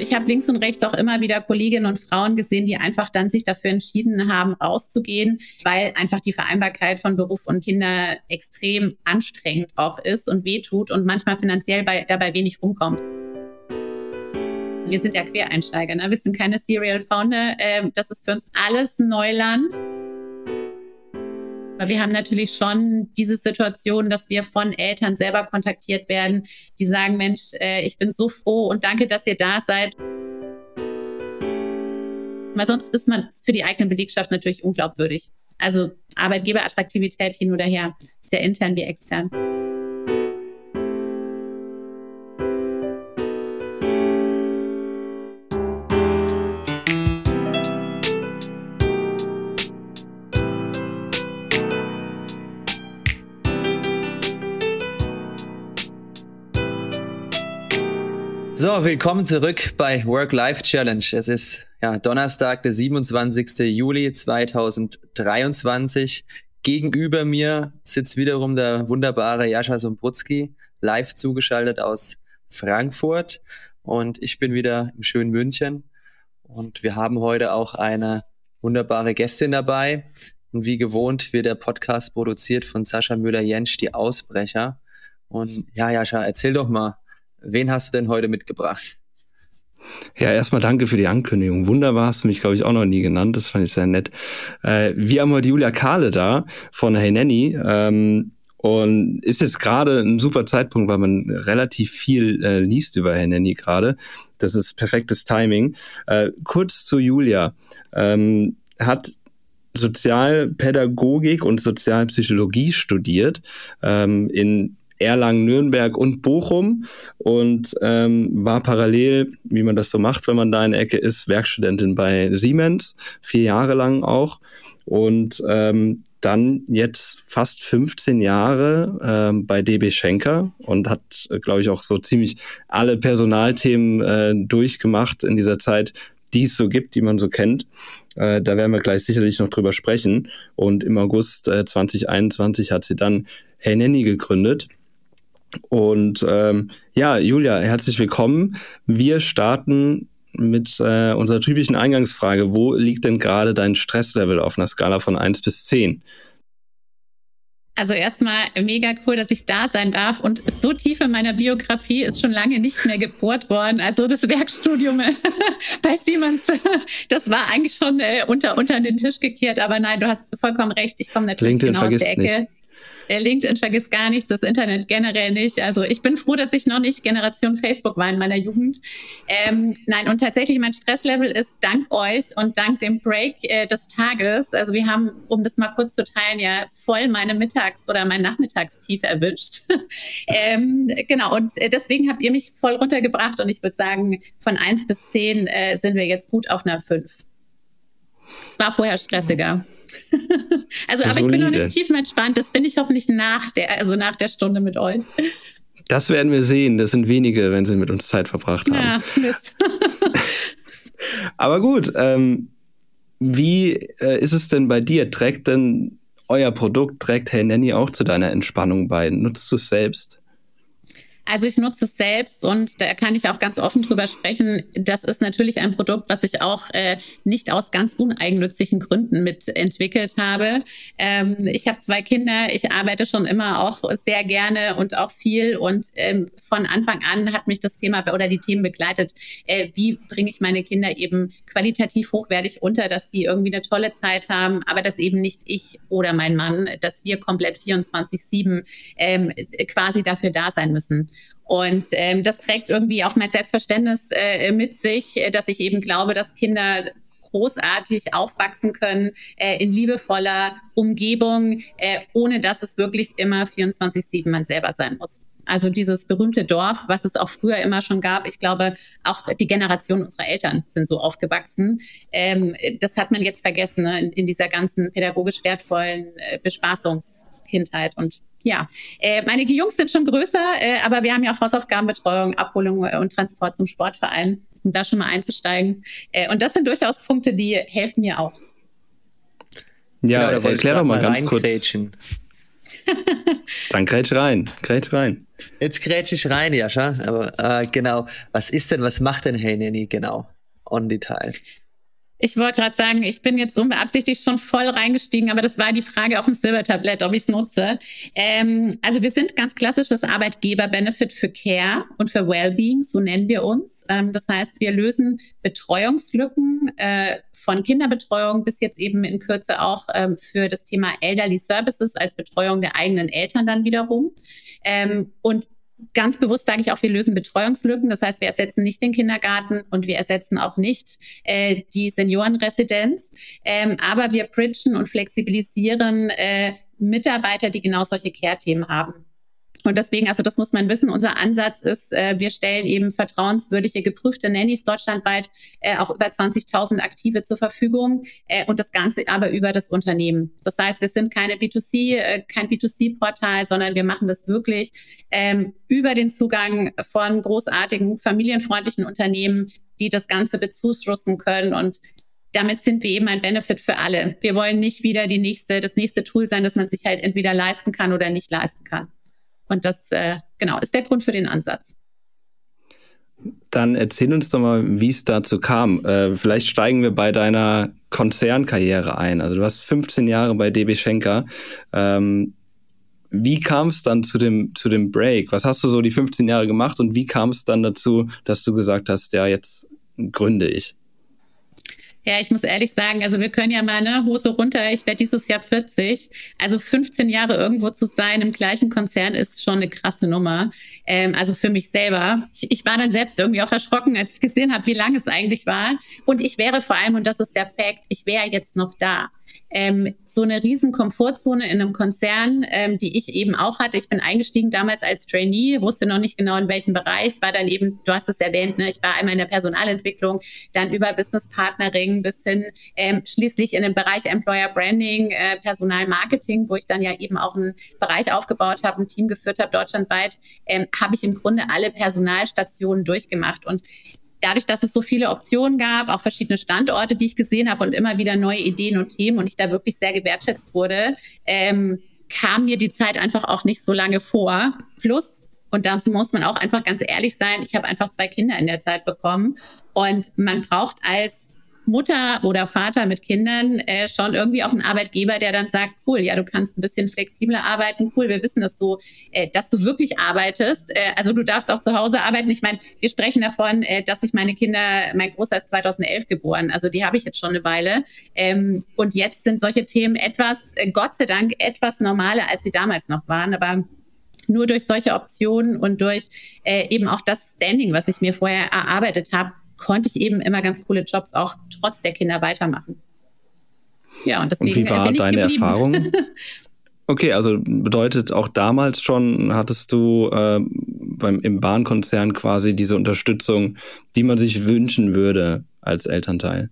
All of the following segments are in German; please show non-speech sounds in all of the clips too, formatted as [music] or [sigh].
Ich habe links und rechts auch immer wieder Kolleginnen und Frauen gesehen, die einfach dann sich dafür entschieden haben, rauszugehen, weil einfach die Vereinbarkeit von Beruf und Kinder extrem anstrengend auch ist und wehtut und manchmal finanziell bei, dabei wenig rumkommt. Wir sind ja Quereinsteiger, ne? wir sind keine Serial Founder. Ähm, das ist für uns alles Neuland. Aber wir haben natürlich schon diese Situation, dass wir von Eltern selber kontaktiert werden, die sagen, Mensch, äh, ich bin so froh und danke, dass ihr da seid. Weil sonst ist man für die eigene Belegschaft natürlich unglaubwürdig. Also Arbeitgeberattraktivität hin oder her, ist ja intern wie extern. So, willkommen zurück bei Work-Life Challenge. Es ist ja, Donnerstag, der 27. Juli 2023. Gegenüber mir sitzt wiederum der wunderbare Jascha Sombrutski, live zugeschaltet aus Frankfurt. Und ich bin wieder im schönen München. Und wir haben heute auch eine wunderbare Gästin dabei. Und wie gewohnt wird der Podcast produziert von Sascha Müller-Jensch, die Ausbrecher. Und ja, Jascha, erzähl doch mal, Wen hast du denn heute mitgebracht? Ja, erstmal danke für die Ankündigung. Wunderbar hast du mich, glaube ich, auch noch nie genannt. Das fand ich sehr nett. Äh, wir haben heute Julia Kahle da von Hey Nanny. Ähm, und ist jetzt gerade ein super Zeitpunkt, weil man relativ viel äh, liest über Hey Nanny gerade. Das ist perfektes Timing. Äh, kurz zu Julia. Ähm, hat Sozialpädagogik und Sozialpsychologie studiert ähm, in Erlangen, Nürnberg und Bochum und ähm, war parallel, wie man das so macht, wenn man da in der Ecke ist, Werkstudentin bei Siemens, vier Jahre lang auch. Und ähm, dann jetzt fast 15 Jahre ähm, bei DB Schenker und hat, glaube ich, auch so ziemlich alle Personalthemen äh, durchgemacht in dieser Zeit, die es so gibt, die man so kennt. Äh, da werden wir gleich sicherlich noch drüber sprechen. Und im August äh, 2021 hat sie dann Hey Nanny gegründet. Und ähm, ja, Julia, herzlich willkommen. Wir starten mit äh, unserer typischen Eingangsfrage. Wo liegt denn gerade dein Stresslevel auf einer Skala von 1 bis 10? Also erstmal mega cool, dass ich da sein darf. Und so tief in meiner Biografie ist schon lange nicht mehr gebohrt worden. Also das Werkstudium [laughs] bei Siemens, das war eigentlich schon äh, unter, unter den Tisch gekehrt. Aber nein, du hast vollkommen recht. Ich komme natürlich LinkedIn genau aus der Ecke. Nicht. LinkedIn vergisst gar nichts, das Internet generell nicht. Also ich bin froh, dass ich noch nicht Generation Facebook war in meiner Jugend. Ähm, nein, und tatsächlich mein Stresslevel ist dank euch und dank dem Break äh, des Tages. Also wir haben, um das mal kurz zu teilen, ja voll meine Mittags- oder mein Nachmittagstief erwischt. [laughs] ähm, genau, und äh, deswegen habt ihr mich voll runtergebracht und ich würde sagen, von eins bis zehn äh, sind wir jetzt gut auf einer fünf. Es war vorher stressiger. [laughs] also, aber ich bin noch nicht tiefenentspannt. Das bin ich hoffentlich nach der, also nach der Stunde mit euch. Das werden wir sehen. Das sind wenige, wenn sie mit uns Zeit verbracht haben. Ja, Mist. [laughs] aber gut, ähm, wie äh, ist es denn bei dir? Trägt denn euer Produkt, trägt Hey Nanny auch zu deiner Entspannung bei? Nutzt du es selbst? Also ich nutze es selbst und da kann ich auch ganz offen drüber sprechen. Das ist natürlich ein Produkt, was ich auch äh, nicht aus ganz uneigennützigen Gründen mitentwickelt habe. Ähm, ich habe zwei Kinder, ich arbeite schon immer auch sehr gerne und auch viel und ähm, von Anfang an hat mich das Thema oder die Themen begleitet. Äh, wie bringe ich meine Kinder eben qualitativ hochwertig unter, dass die irgendwie eine tolle Zeit haben, aber dass eben nicht ich oder mein Mann, dass wir komplett 24/7 ähm, quasi dafür da sein müssen. Und ähm, das trägt irgendwie auch mein Selbstverständnis äh, mit sich, äh, dass ich eben glaube, dass Kinder großartig aufwachsen können äh, in liebevoller Umgebung, äh, ohne dass es wirklich immer 24-7 man selber sein muss. Also dieses berühmte Dorf, was es auch früher immer schon gab. Ich glaube, auch die Generation unserer Eltern sind so aufgewachsen. Ähm, das hat man jetzt vergessen ne? in, in, dieser ganzen pädagogisch wertvollen äh, Bespaßungskindheit. Und ja, äh, meine Jungs sind schon größer, äh, aber wir haben ja auch Hausaufgabenbetreuung, Abholung äh, und Transport zum Sportverein, um da schon mal einzusteigen. Äh, und das sind durchaus Punkte, die helfen mir auch. Ja, genau, erklär doch mal ganz kurz. [laughs] Dann grätsch rein, grätsch rein. Jetzt grätsch ich rein, Jascha. Aber äh, genau, was ist denn, was macht denn Hey Nanny genau? On Detail. Ich wollte gerade sagen, ich bin jetzt unbeabsichtigt schon voll reingestiegen, aber das war die Frage auf dem Silbertablett, ob ich es nutze. Ähm, also wir sind ganz klassisches Arbeitgeber-Benefit für Care und für Wellbeing, so nennen wir uns. Ähm, das heißt, wir lösen Betreuungslücken äh, von Kinderbetreuung bis jetzt eben in Kürze auch ähm, für das Thema Elderly Services als Betreuung der eigenen Eltern dann wiederum. Ähm, und ganz bewusst sage ich auch, wir lösen Betreuungslücken. Das heißt, wir ersetzen nicht den Kindergarten und wir ersetzen auch nicht äh, die Seniorenresidenz. Ähm, aber wir bridgen und flexibilisieren äh, Mitarbeiter, die genau solche Care-Themen haben. Und deswegen, also das muss man wissen, unser Ansatz ist, äh, wir stellen eben vertrauenswürdige, geprüfte Nannies deutschlandweit, äh, auch über 20.000 Aktive zur Verfügung äh, und das Ganze aber über das Unternehmen. Das heißt, wir sind keine B2C, äh, kein B2C-Portal, sondern wir machen das wirklich ähm, über den Zugang von großartigen, familienfreundlichen Unternehmen, die das Ganze bezuschussen können und damit sind wir eben ein Benefit für alle. Wir wollen nicht wieder die nächste, das nächste Tool sein, das man sich halt entweder leisten kann oder nicht leisten kann. Und das, äh, genau, ist der Grund für den Ansatz. Dann erzähl uns doch mal, wie es dazu kam. Äh, vielleicht steigen wir bei deiner Konzernkarriere ein. Also du hast 15 Jahre bei DB Schenker. Ähm, wie kam es dann zu dem, zu dem Break? Was hast du so die 15 Jahre gemacht und wie kam es dann dazu, dass du gesagt hast, ja, jetzt gründe ich? Ja, ich muss ehrlich sagen, also wir können ja mal eine Hose runter. Ich werde dieses Jahr 40. Also 15 Jahre irgendwo zu sein im gleichen Konzern ist schon eine krasse Nummer. Ähm, also für mich selber. Ich, ich, war dann selbst irgendwie auch erschrocken, als ich gesehen habe, wie lange es eigentlich war. Und ich wäre vor allem, und das ist der Fakt, ich wäre jetzt noch da ähm, so eine riesen Komfortzone in einem Konzern, ähm, die ich eben auch hatte. Ich bin eingestiegen damals als Trainee, wusste noch nicht genau in welchem Bereich, war dann eben, du hast es erwähnt, ne, ich war einmal in der Personalentwicklung, dann über Business Partnering bis hin ähm, schließlich in dem Bereich Employer Branding, äh, Personalmarketing, wo ich dann ja eben auch einen Bereich aufgebaut habe, ein Team geführt habe deutschlandweit, ähm, habe ich im Grunde alle Personalstationen durchgemacht. Und dadurch, dass es so viele Optionen gab, auch verschiedene Standorte, die ich gesehen habe und immer wieder neue Ideen und Themen und ich da wirklich sehr gewertschätzt wurde, ähm, kam mir die Zeit einfach auch nicht so lange vor. Plus, und da muss man auch einfach ganz ehrlich sein, ich habe einfach zwei Kinder in der Zeit bekommen und man braucht als Mutter oder Vater mit Kindern äh, schon irgendwie auch ein Arbeitgeber, der dann sagt, cool, ja, du kannst ein bisschen flexibler arbeiten, cool, wir wissen, dass du, äh, dass du wirklich arbeitest. Äh, also du darfst auch zu Hause arbeiten. Ich meine, wir sprechen davon, äh, dass ich meine Kinder, mein Großer ist 2011 geboren, also die habe ich jetzt schon eine Weile. Ähm, und jetzt sind solche Themen etwas, äh, Gott sei Dank, etwas normaler, als sie damals noch waren. Aber nur durch solche Optionen und durch äh, eben auch das Standing, was ich mir vorher erarbeitet habe, konnte ich eben immer ganz coole Jobs auch trotz der Kinder weitermachen. Ja, und deswegen und wie war bin ich deine geblieben. Erfahrung? [laughs] Okay, also bedeutet auch damals schon hattest du äh, beim im Bahnkonzern quasi diese Unterstützung, die man sich wünschen würde als Elternteil.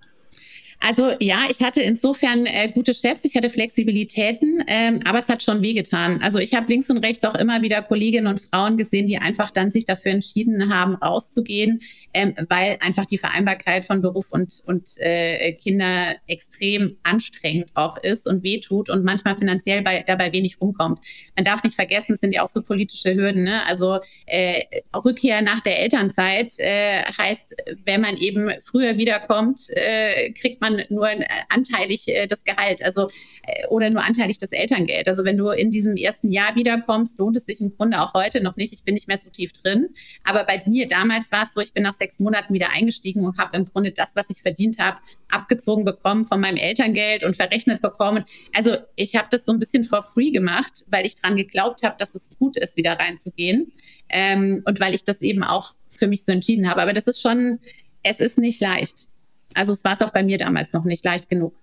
Also ja, ich hatte insofern äh, gute Chefs, ich hatte Flexibilitäten, ähm, aber es hat schon wehgetan. Also ich habe links und rechts auch immer wieder Kolleginnen und Frauen gesehen, die einfach dann sich dafür entschieden haben, rauszugehen, ähm, weil einfach die Vereinbarkeit von Beruf und, und äh, Kinder extrem anstrengend auch ist und wehtut und manchmal finanziell bei, dabei wenig rumkommt. Man darf nicht vergessen, es sind ja auch so politische Hürden. Ne? Also äh, Rückkehr nach der Elternzeit äh, heißt, wenn man eben früher wiederkommt, äh, kriegt man nur äh, anteilig äh, das Gehalt, also äh, oder nur anteilig das Elterngeld. Also wenn du in diesem ersten Jahr wiederkommst, lohnt es sich im Grunde auch heute noch nicht. Ich bin nicht mehr so tief drin. Aber bei mir damals war es so, ich bin nach sechs Monaten wieder eingestiegen und habe im Grunde das, was ich verdient habe, abgezogen bekommen von meinem Elterngeld und verrechnet bekommen. Also ich habe das so ein bisschen for free gemacht, weil ich dran geglaubt habe, dass es gut ist, wieder reinzugehen. Ähm, und weil ich das eben auch für mich so entschieden habe. Aber das ist schon, es ist nicht leicht. Also es war es auch bei mir damals noch nicht leicht genug.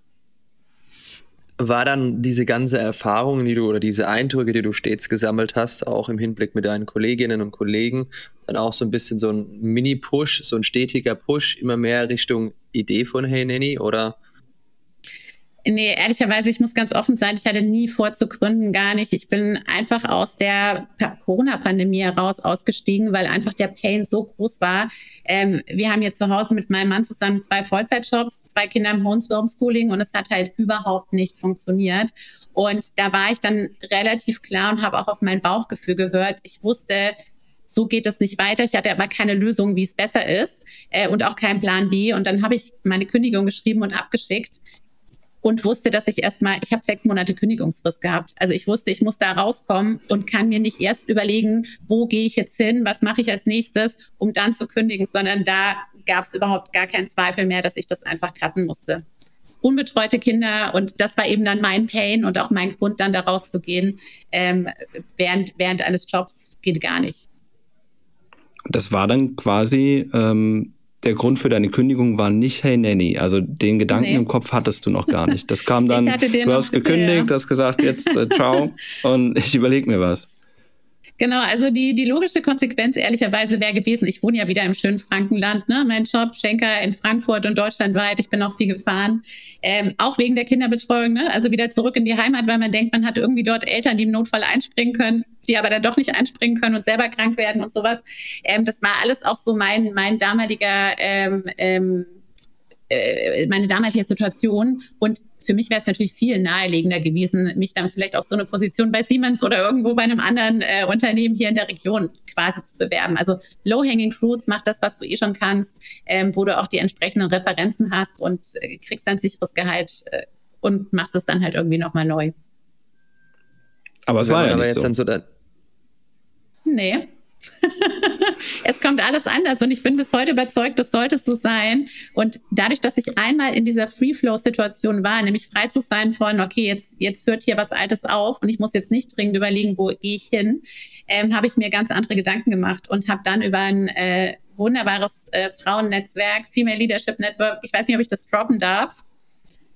War dann diese ganze Erfahrung, die du oder diese Eindrücke, die du stets gesammelt hast, auch im Hinblick mit deinen Kolleginnen und Kollegen, dann auch so ein bisschen so ein Mini-Push, so ein stetiger Push immer mehr Richtung Idee von Hey Nanny oder Nee, ehrlicherweise, ich muss ganz offen sein, ich hatte nie vor zu gründen, gar nicht. Ich bin einfach aus der Corona-Pandemie heraus ausgestiegen, weil einfach der Pain so groß war. Ähm, wir haben jetzt zu Hause mit meinem Mann zusammen zwei Vollzeitjobs, zwei Kinder im Homeschooling und es hat halt überhaupt nicht funktioniert. Und da war ich dann relativ klar und habe auch auf mein Bauchgefühl gehört. Ich wusste, so geht es nicht weiter. Ich hatte aber keine Lösung, wie es besser ist äh, und auch keinen Plan B. Und dann habe ich meine Kündigung geschrieben und abgeschickt und wusste, dass ich erstmal, ich habe sechs Monate Kündigungsfrist gehabt. Also ich wusste, ich muss da rauskommen und kann mir nicht erst überlegen, wo gehe ich jetzt hin, was mache ich als nächstes, um dann zu kündigen, sondern da gab es überhaupt gar keinen Zweifel mehr, dass ich das einfach cutten musste. Unbetreute Kinder und das war eben dann mein Pain und auch mein Grund, dann da rauszugehen, ähm, während, während eines Jobs geht gar nicht. Das war dann quasi ähm, der Grund für deine Kündigung war nicht Hey Nanny. Also den Gedanken nee. im Kopf hattest du noch gar nicht. Das kam [laughs] dann, du hast gekündigt, ja. hast gesagt, jetzt äh, ciao [laughs] und ich überlege mir was. Genau, also die, die logische Konsequenz ehrlicherweise wäre gewesen, ich wohne ja wieder im schönen Frankenland, ne? mein Job, Schenker in Frankfurt und deutschlandweit, ich bin auch viel gefahren, ähm, auch wegen der Kinderbetreuung, ne? also wieder zurück in die Heimat, weil man denkt, man hat irgendwie dort Eltern, die im Notfall einspringen können, die aber dann doch nicht einspringen können und selber krank werden und sowas. Ähm, das war alles auch so mein, mein damaliger ähm, ähm, äh, meine damalige Situation. Und für mich wäre es natürlich viel naheliegender gewesen, mich dann vielleicht auf so eine Position bei Siemens oder irgendwo bei einem anderen äh, Unternehmen hier in der Region quasi zu bewerben. Also Low-Hanging Fruits, mach das, was du eh schon kannst, ähm, wo du auch die entsprechenden Referenzen hast und äh, kriegst ein sicheres Gehalt äh, und machst es dann halt irgendwie nochmal neu. Aber es war ja nicht so. so nee. [laughs] es kommt alles anders und ich bin bis heute überzeugt, das sollte so sein. Und dadurch, dass ich einmal in dieser Free-Flow-Situation war, nämlich frei zu sein von, okay, jetzt, jetzt hört hier was Altes auf und ich muss jetzt nicht dringend überlegen, wo gehe ich hin, ähm, habe ich mir ganz andere Gedanken gemacht und habe dann über ein äh, wunderbares äh, Frauennetzwerk, Female Leadership Network, ich weiß nicht, ob ich das droppen darf,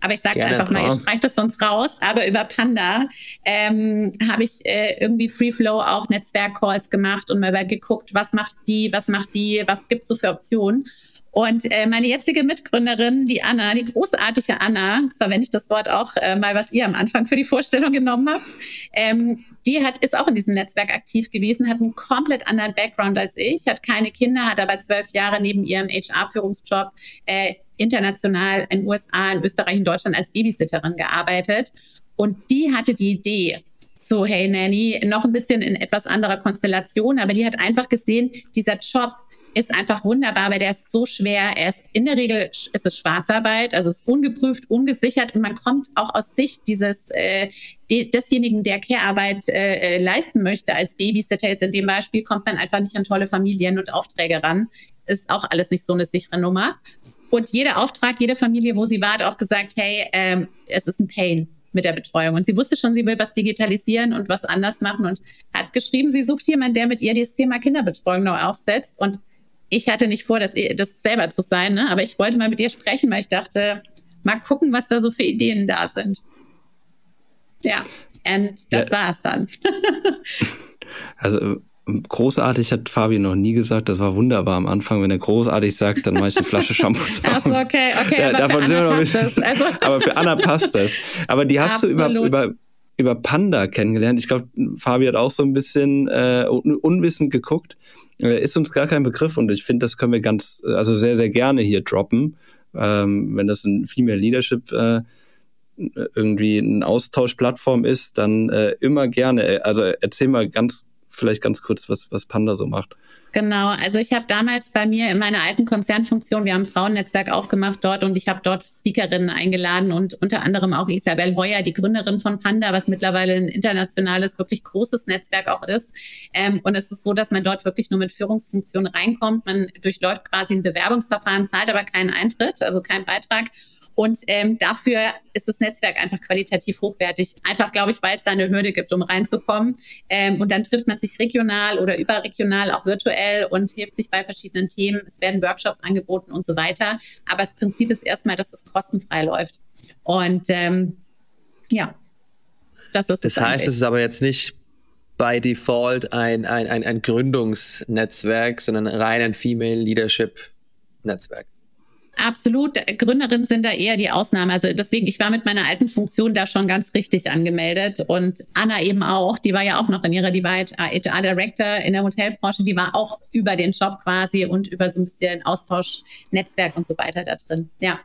aber ich sage es einfach mal, ihr streicht das sonst raus. Aber über Panda ähm, habe ich äh, irgendwie Free Flow auch Netzwerk-Calls gemacht und mal geguckt, was macht die, was macht die, was gibt's so für Optionen. Und äh, meine jetzige Mitgründerin, die Anna, die großartige Anna, verwende ich das Wort auch äh, mal, was ihr am Anfang für die Vorstellung genommen habt, ähm, die hat, ist auch in diesem Netzwerk aktiv gewesen, hat einen komplett anderen Background als ich, hat keine Kinder, hat aber zwölf Jahre neben ihrem HR-Führungsjob äh, international in USA, in Österreich, in Deutschland als Babysitterin gearbeitet. Und die hatte die Idee, so Hey Nanny, noch ein bisschen in etwas anderer Konstellation, aber die hat einfach gesehen, dieser Job ist einfach wunderbar, weil der ist so schwer. Er ist in der Regel ist es Schwarzarbeit, also es ist ungeprüft, ungesichert und man kommt auch aus Sicht dieses äh, desjenigen, der Care-Arbeit äh, äh, leisten möchte als Babysitter jetzt in dem Beispiel, kommt man einfach nicht an tolle Familien und Aufträge ran. Ist auch alles nicht so eine sichere Nummer. Und jeder Auftrag, jede Familie, wo sie war, hat auch gesagt, hey, ähm, es ist ein Pain mit der Betreuung. Und sie wusste schon, sie will was digitalisieren und was anders machen und hat geschrieben, sie sucht jemanden, der mit ihr das Thema Kinderbetreuung neu aufsetzt. Und ich hatte nicht vor, das, das selber zu sein, ne? aber ich wollte mal mit ihr sprechen, weil ich dachte, mal gucken, was da so für Ideen da sind. Ja, und das ja. war's dann. [laughs] also großartig hat Fabi noch nie gesagt. Das war wunderbar am Anfang. Wenn er großartig sagt, dann mache ich eine Flasche Shampoo. [laughs] Achso, okay, okay. Ja, davon sind wir noch nicht. Also. [laughs] aber für Anna passt das. Aber die hast Absolut. du über, über, über Panda kennengelernt. Ich glaube, Fabi hat auch so ein bisschen äh, unwissend geguckt. Äh, ist uns gar kein Begriff und ich finde, das können wir ganz, also sehr, sehr gerne hier droppen. Ähm, wenn das ein Female Leadership äh, irgendwie eine Austauschplattform ist, dann äh, immer gerne. Also erzähl mal ganz vielleicht ganz kurz, was, was Panda so macht. Genau, also ich habe damals bei mir in meiner alten Konzernfunktion, wir haben ein Frauennetzwerk aufgemacht dort und ich habe dort Speakerinnen eingeladen und unter anderem auch Isabel Heuer, die Gründerin von Panda, was mittlerweile ein internationales, wirklich großes Netzwerk auch ist. Ähm, und es ist so, dass man dort wirklich nur mit Führungsfunktionen reinkommt. Man durchläuft quasi ein Bewerbungsverfahren, zahlt aber keinen Eintritt, also keinen Beitrag und ähm, dafür ist das Netzwerk einfach qualitativ hochwertig. Einfach, glaube ich, weil es da eine Hürde gibt, um reinzukommen. Ähm, und dann trifft man sich regional oder überregional, auch virtuell und hilft sich bei verschiedenen Themen. Es werden Workshops angeboten und so weiter. Aber das Prinzip ist erstmal, dass es kostenfrei läuft. Und ähm, ja, das ist Das heißt, es ist aber jetzt nicht by default ein, ein, ein, ein Gründungsnetzwerk, sondern rein ein Female Leadership Netzwerk. Absolut. Gründerinnen sind da eher die Ausnahme. Also deswegen, ich war mit meiner alten Funktion da schon ganz richtig angemeldet und Anna eben auch. Die war ja auch noch in ihrer, die HR Director in der Hotelbranche. Die war auch über den Job quasi und über so ein bisschen Austausch, Netzwerk und so weiter da drin. Ja.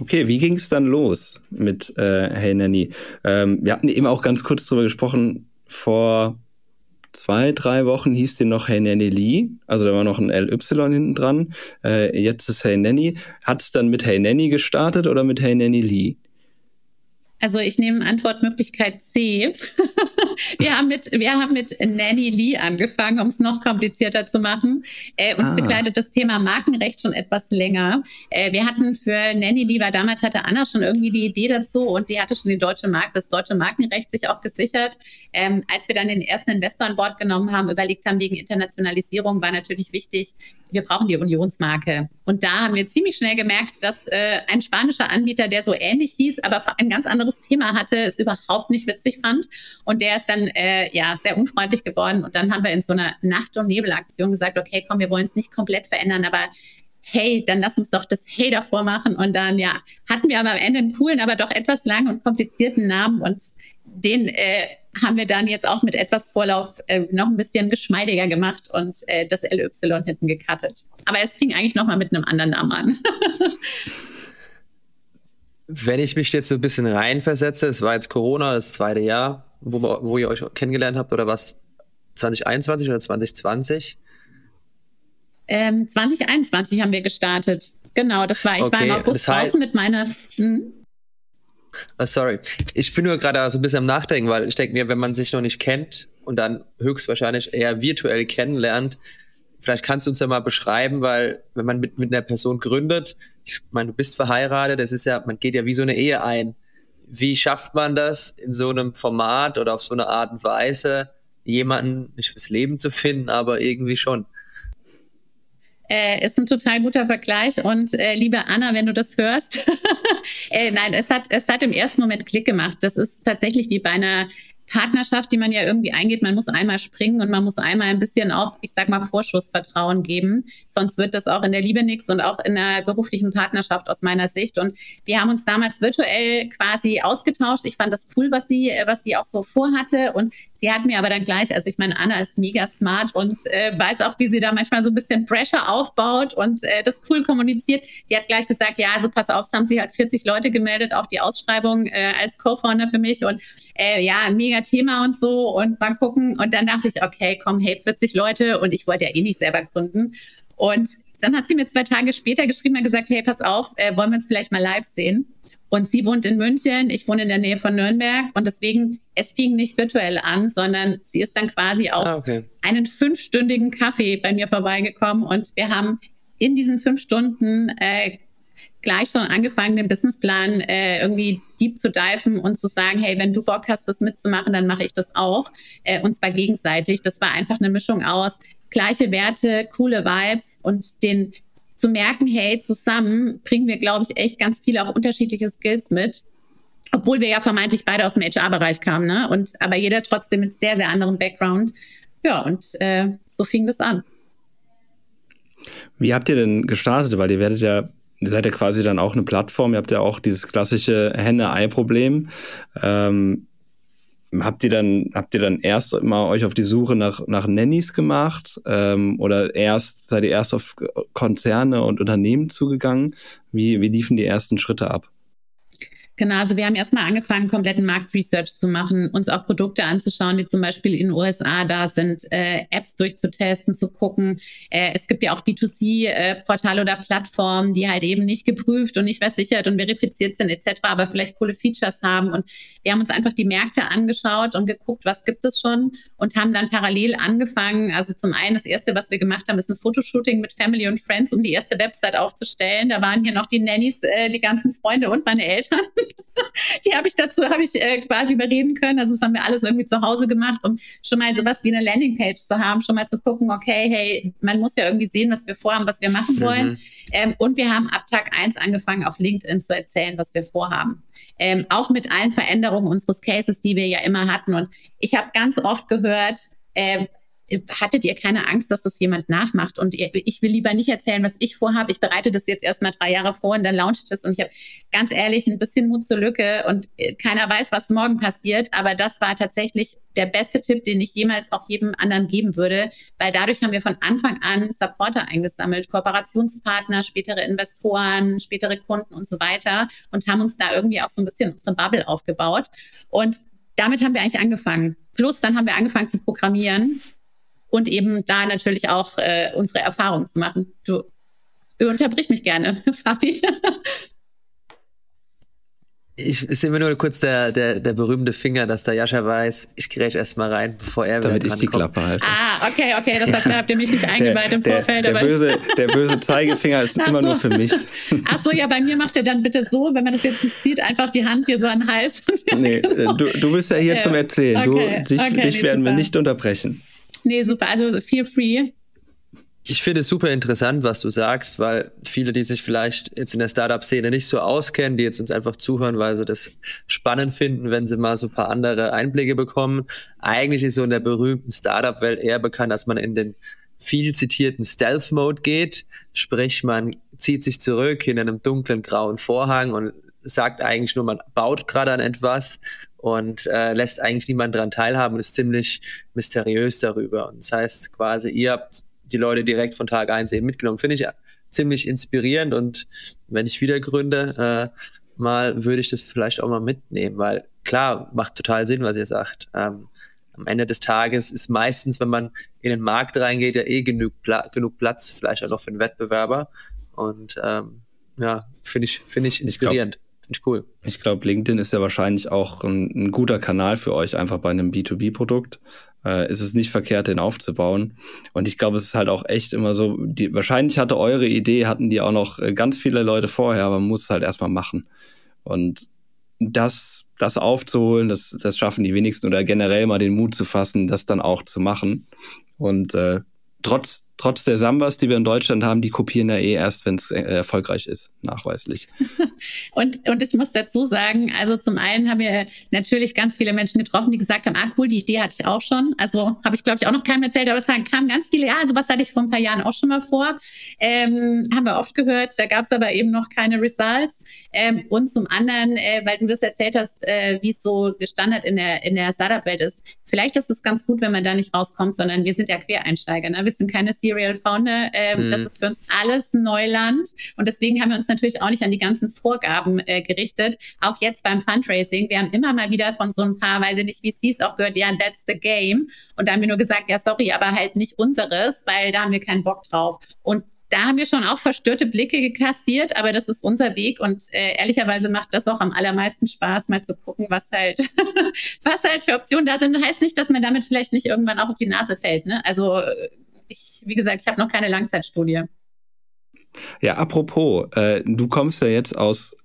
Okay, wie ging es dann los mit äh, Hey Nanny? Ähm, wir hatten eben auch ganz kurz drüber gesprochen vor zwei, drei Wochen hieß die noch Hey Nanny Lee. Also da war noch ein LY hinten dran. Äh, jetzt ist Hey Nanny. Hat es dann mit Hey Nanny gestartet oder mit Hey Nanny Lee? Also ich nehme Antwortmöglichkeit C. [laughs] wir, haben mit, wir haben mit Nanny Lee angefangen, um es noch komplizierter zu machen. Äh, uns ah. begleitet das Thema Markenrecht schon etwas länger. Äh, wir hatten für Nanny Lee, weil damals hatte Anna schon irgendwie die Idee dazu und die hatte schon den deutschen Markt, das deutsche Markenrecht sich auch gesichert. Ähm, als wir dann den ersten Investor an Bord genommen haben, überlegt haben, wegen Internationalisierung war natürlich wichtig, wir brauchen die Unionsmarke. Und da haben wir ziemlich schnell gemerkt, dass äh, ein spanischer Anbieter, der so ähnlich hieß, aber ein ganz anderes Thema hatte, es überhaupt nicht witzig fand. Und der ist dann äh, ja sehr unfreundlich geworden. Und dann haben wir in so einer Nacht- und Nebelaktion gesagt, okay, komm, wir wollen es nicht komplett verändern, aber hey, dann lass uns doch das Hey davor machen. Und dann, ja, hatten wir aber am Ende einen coolen, aber doch etwas langen und komplizierten Namen und den äh, haben wir dann jetzt auch mit etwas Vorlauf äh, noch ein bisschen geschmeidiger gemacht und äh, das LY hinten gecuttet. Aber es fing eigentlich nochmal mit einem anderen Namen an. [laughs] Wenn ich mich jetzt so ein bisschen reinversetze, es war jetzt Corona, das zweite Jahr, wo, wo ihr euch kennengelernt habt, oder was? 2021 oder 2020? Ähm, 2021 haben wir gestartet. Genau, das war, ich okay, war im August das heißt, draußen mit meiner. Hm? Oh, sorry. Ich bin nur gerade so ein bisschen am Nachdenken, weil ich denke mir, wenn man sich noch nicht kennt und dann höchstwahrscheinlich eher virtuell kennenlernt, vielleicht kannst du uns ja mal beschreiben, weil wenn man mit, mit einer Person gründet, ich meine, du bist verheiratet, das ist ja, man geht ja wie so eine Ehe ein. Wie schafft man das in so einem Format oder auf so eine Art und Weise, jemanden nicht fürs Leben zu finden, aber irgendwie schon? Äh, ist ein total guter Vergleich. Und äh, liebe Anna, wenn du das hörst, [laughs] äh, nein, es hat, es hat im ersten Moment Klick gemacht. Das ist tatsächlich wie bei einer Partnerschaft, die man ja irgendwie eingeht, man muss einmal springen und man muss einmal ein bisschen auch, ich sag mal, Vorschussvertrauen geben. Sonst wird das auch in der Liebe nichts und auch in der beruflichen Partnerschaft aus meiner Sicht. Und wir haben uns damals virtuell quasi ausgetauscht. Ich fand das cool, was sie, was sie auch so vorhatte. Und sie hat mir aber dann gleich, also ich meine, Anna ist mega smart und äh, weiß auch, wie sie da manchmal so ein bisschen Pressure aufbaut und äh, das cool kommuniziert. Die hat gleich gesagt, ja, also pass auf, es haben sich halt 40 Leute gemeldet auf die Ausschreibung äh, als Co-Founder für mich und äh, ja, mega Thema und so und mal gucken. Und dann dachte ich, okay, komm, hey, 40 Leute und ich wollte ja eh nicht selber gründen. Und dann hat sie mir zwei Tage später geschrieben und gesagt, hey, pass auf, äh, wollen wir uns vielleicht mal live sehen? Und sie wohnt in München, ich wohne in der Nähe von Nürnberg und deswegen, es fing nicht virtuell an, sondern sie ist dann quasi auf ah, okay. einen fünfstündigen Kaffee bei mir vorbeigekommen und wir haben in diesen fünf Stunden äh, gleich schon angefangen, den Businessplan äh, irgendwie deep zu diven und zu sagen, hey, wenn du Bock hast, das mitzumachen, dann mache ich das auch. Äh, und zwar gegenseitig. Das war einfach eine Mischung aus gleiche Werte, coole Vibes und den zu merken, hey, zusammen bringen wir, glaube ich, echt ganz viele auch unterschiedliche Skills mit. Obwohl wir ja vermeintlich beide aus dem HR-Bereich kamen, ne? Und aber jeder trotzdem mit sehr, sehr anderem Background. Ja, und äh, so fing das an. Wie habt ihr denn gestartet? Weil ihr werdet ja ihr seid ja quasi dann auch eine Plattform, ihr habt ja auch dieses klassische Henne-Ei-Problem. Ähm, habt ihr dann, habt ihr dann erst mal euch auf die Suche nach, nach Nannies gemacht? Ähm, oder erst, seid ihr erst auf Konzerne und Unternehmen zugegangen? Wie, wie liefen die ersten Schritte ab? Genau, also wir haben erstmal angefangen, kompletten Marktresearch zu machen, uns auch Produkte anzuschauen, die zum Beispiel in den USA da sind, äh, Apps durchzutesten, zu gucken. Äh, es gibt ja auch B2C-Portale äh, oder Plattformen, die halt eben nicht geprüft und nicht versichert und verifiziert sind etc., aber vielleicht coole Features haben. Und wir haben uns einfach die Märkte angeschaut und geguckt, was gibt es schon und haben dann parallel angefangen. Also zum einen das erste, was wir gemacht haben, ist ein Fotoshooting mit Family und Friends, um die erste Website aufzustellen. Da waren hier noch die Nannies, äh, die ganzen Freunde und meine Eltern. Die habe ich dazu habe ich äh, quasi überreden können. Also das haben wir alles irgendwie zu Hause gemacht, um schon mal sowas wie eine Landingpage zu haben, schon mal zu gucken, okay, hey, man muss ja irgendwie sehen, was wir vorhaben, was wir machen wollen. Mhm. Ähm, und wir haben ab Tag eins angefangen, auf LinkedIn zu erzählen, was wir vorhaben. Ähm, auch mit allen Veränderungen unseres Cases, die wir ja immer hatten. Und ich habe ganz oft gehört, äh, hattet ihr keine Angst, dass das jemand nachmacht? Und ich will lieber nicht erzählen, was ich vorhabe. Ich bereite das jetzt erstmal drei Jahre vor und dann launcht es. Und ich habe ganz ehrlich ein bisschen Mut zur Lücke und äh, keiner weiß, was morgen passiert. Aber das war tatsächlich der beste Tipp, den ich jemals auch jedem anderen geben würde, weil dadurch haben wir von Anfang an Supporter eingesammelt, Kooperationspartner, spätere Investoren, spätere Kunden und so weiter und haben uns da irgendwie auch so ein bisschen unsere Bubble aufgebaut. Und damit haben wir eigentlich angefangen. Plus dann haben wir angefangen zu programmieren und eben da natürlich auch äh, unsere Erfahrungen zu machen. Du unterbrich mich gerne, [laughs] Fabi. Ich ist immer nur kurz der, der, der berühmte Finger, dass der Jascha weiß, ich grätsch erstmal rein, bevor er Damit ich die Klappe halte. Ah, okay, okay, das habt, habt ihr mich nicht eingeweiht im Vorfeld. Der, der, böse, der böse Zeigefinger ist immer so. nur für mich. Ach so, ja, bei mir macht er dann bitte so, wenn man das jetzt nicht sieht, einfach die Hand hier so an den Hals. nee, genau. du, du bist ja hier okay. zum Erzählen. Okay. Du, dich, okay, dich nee, werden super. wir nicht unterbrechen. Nee, super. Also feel free. Ich finde es super interessant, was du sagst, weil viele, die sich vielleicht jetzt in der Startup-Szene nicht so auskennen, die jetzt uns einfach zuhören, weil sie das spannend finden, wenn sie mal so ein paar andere Einblicke bekommen. Eigentlich ist so in der berühmten Startup-Welt eher bekannt, dass man in den viel zitierten Stealth-Mode geht. Sprich, man zieht sich zurück hinter einem dunklen grauen Vorhang und sagt eigentlich nur, man baut gerade an etwas und äh, lässt eigentlich niemand daran teilhaben und ist ziemlich mysteriös darüber. Und das heißt quasi, ihr habt die Leute direkt von Tag eins eben mitgenommen. Finde ich ziemlich inspirierend und wenn ich wieder gründe, äh, mal würde ich das vielleicht auch mal mitnehmen, weil klar, macht total Sinn, was ihr sagt. Ähm, am Ende des Tages ist meistens, wenn man in den Markt reingeht, ja eh genug, Pla genug Platz, vielleicht auch noch für einen Wettbewerber. Und ähm, ja, finde ich, finde ich inspirierend. Finde ich cool. Ich glaube, LinkedIn ist ja wahrscheinlich auch ein, ein, guter Kanal für euch, einfach bei einem B2B-Produkt. Äh, ist es nicht verkehrt, den aufzubauen. Und ich glaube, es ist halt auch echt immer so, die, wahrscheinlich hatte eure Idee, hatten die auch noch äh, ganz viele Leute vorher, aber man muss es halt erstmal machen. Und das, das aufzuholen, das, das schaffen die wenigsten oder generell mal den Mut zu fassen, das dann auch zu machen. Und äh, trotz, trotz der Sambas, die wir in Deutschland haben, die kopieren ja eh erst, wenn es äh, erfolgreich ist, nachweislich. [laughs] und, und ich muss dazu sagen, also zum einen haben wir natürlich ganz viele Menschen getroffen, die gesagt haben, ah cool, die Idee hatte ich auch schon. Also habe ich, glaube ich, auch noch keinem erzählt, aber es kamen ganz viele, ja, also was hatte ich vor ein paar Jahren auch schon mal vor. Ähm, haben wir oft gehört, da gab es aber eben noch keine Results. Ähm, und zum anderen, äh, weil du das erzählt hast, äh, wie es so Standard in der, in der Startup-Welt ist. Vielleicht ist es ganz gut, wenn man da nicht rauskommt, sondern wir sind ja Quereinsteiger. Ne? Wir sind keine Serial Founder. Ähm, mhm. Das ist für uns alles Neuland. Und deswegen haben wir uns natürlich auch nicht an die ganzen Vorgaben äh, gerichtet. Auch jetzt beim Fundraising. Wir haben immer mal wieder von so ein paar, weiß ich nicht, wie es auch gehört, ja, that's the game. Und da haben wir nur gesagt, ja, sorry, aber halt nicht unseres, weil da haben wir keinen Bock drauf. Und da haben wir schon auch verstörte Blicke gekassiert, aber das ist unser Weg und äh, ehrlicherweise macht das auch am allermeisten Spaß, mal zu gucken, was halt, [laughs] was halt für Optionen da sind. Heißt nicht, dass man damit vielleicht nicht irgendwann auch auf die Nase fällt. Ne? Also ich, wie gesagt, ich habe noch keine Langzeitstudie. Ja, apropos, äh, du kommst ja jetzt aus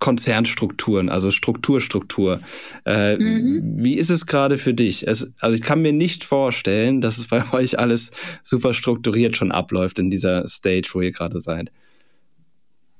Konzernstrukturen, also Strukturstruktur. Äh, mhm. Wie ist es gerade für dich? Es, also ich kann mir nicht vorstellen, dass es bei [laughs] euch alles super strukturiert schon abläuft in dieser Stage, wo ihr gerade seid.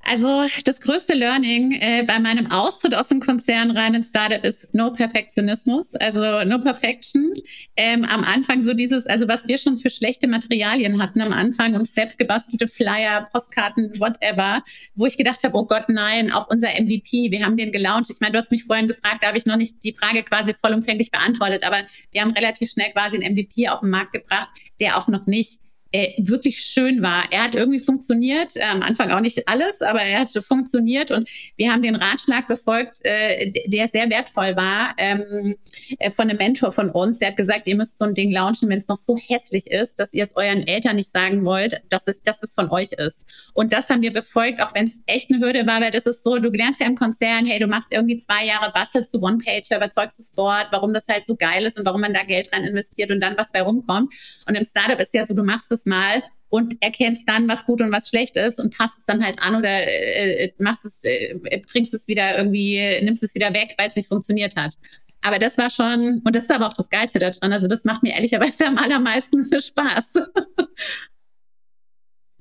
Also das größte Learning äh, bei meinem Austritt aus dem Konzern rein ins Startup ist No Perfektionismus, also No Perfection. Ähm, am Anfang so dieses, also was wir schon für schlechte Materialien hatten am Anfang und selbst gebastelte Flyer, Postkarten, whatever, wo ich gedacht habe, oh Gott, nein, auch unser MVP, wir haben den gelauncht. Ich meine, du hast mich vorhin gefragt, da habe ich noch nicht die Frage quasi vollumfänglich beantwortet, aber wir haben relativ schnell quasi einen MVP auf den Markt gebracht, der auch noch nicht äh, wirklich schön war. Er hat irgendwie funktioniert, äh, am Anfang auch nicht alles, aber er hat funktioniert und wir haben den Ratschlag befolgt, äh, der sehr wertvoll war ähm, äh, von einem Mentor von uns. Der hat gesagt, ihr müsst so ein Ding launchen, wenn es noch so hässlich ist, dass ihr es euren Eltern nicht sagen wollt, dass es, dass es von euch ist. Und das haben wir befolgt, auch wenn es echt eine Hürde war, weil das ist so, du lernst ja im Konzern, hey, du machst irgendwie zwei Jahre, bastelst du One-Page, überzeugst das Board, warum das halt so geil ist und warum man da Geld rein investiert und dann was bei rumkommt. Und im Startup ist ja so, du machst es mal und erkennst dann, was gut und was schlecht ist und passt es dann halt an oder äh, äh machst es, äh, bringst es wieder irgendwie, nimmst es wieder weg, weil es nicht funktioniert hat. Aber das war schon, und das ist aber auch das Geilste daran. Also das macht mir ehrlicherweise am allermeisten [laughs] Spaß.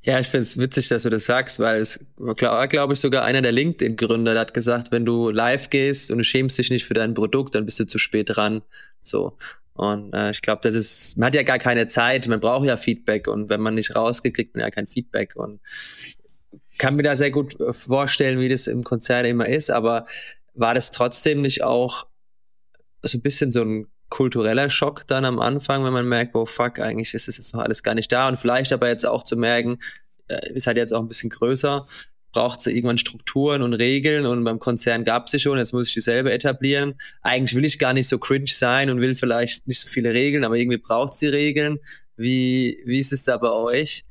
Ja, ich finde es witzig, dass du das sagst, weil es war, glaube ich, sogar einer der LinkedIn-Gründer, der hat gesagt, wenn du live gehst und du schämst dich nicht für dein Produkt, dann bist du zu spät dran. So. Und äh, ich glaube, das ist, man hat ja gar keine Zeit, man braucht ja Feedback und wenn man nicht rausgeht, kriegt man ja kein Feedback. Und kann mir da sehr gut äh, vorstellen, wie das im Konzert immer ist, aber war das trotzdem nicht auch so ein bisschen so ein kultureller Schock dann am Anfang, wenn man merkt, oh fuck, eigentlich ist es jetzt noch alles gar nicht da und vielleicht aber jetzt auch zu merken, äh, ist halt jetzt auch ein bisschen größer, braucht es irgendwann Strukturen und Regeln und beim Konzern gab es sie schon, jetzt muss ich die selber etablieren. Eigentlich will ich gar nicht so cringe sein und will vielleicht nicht so viele Regeln, aber irgendwie braucht es die Regeln. Wie, wie ist es da bei euch?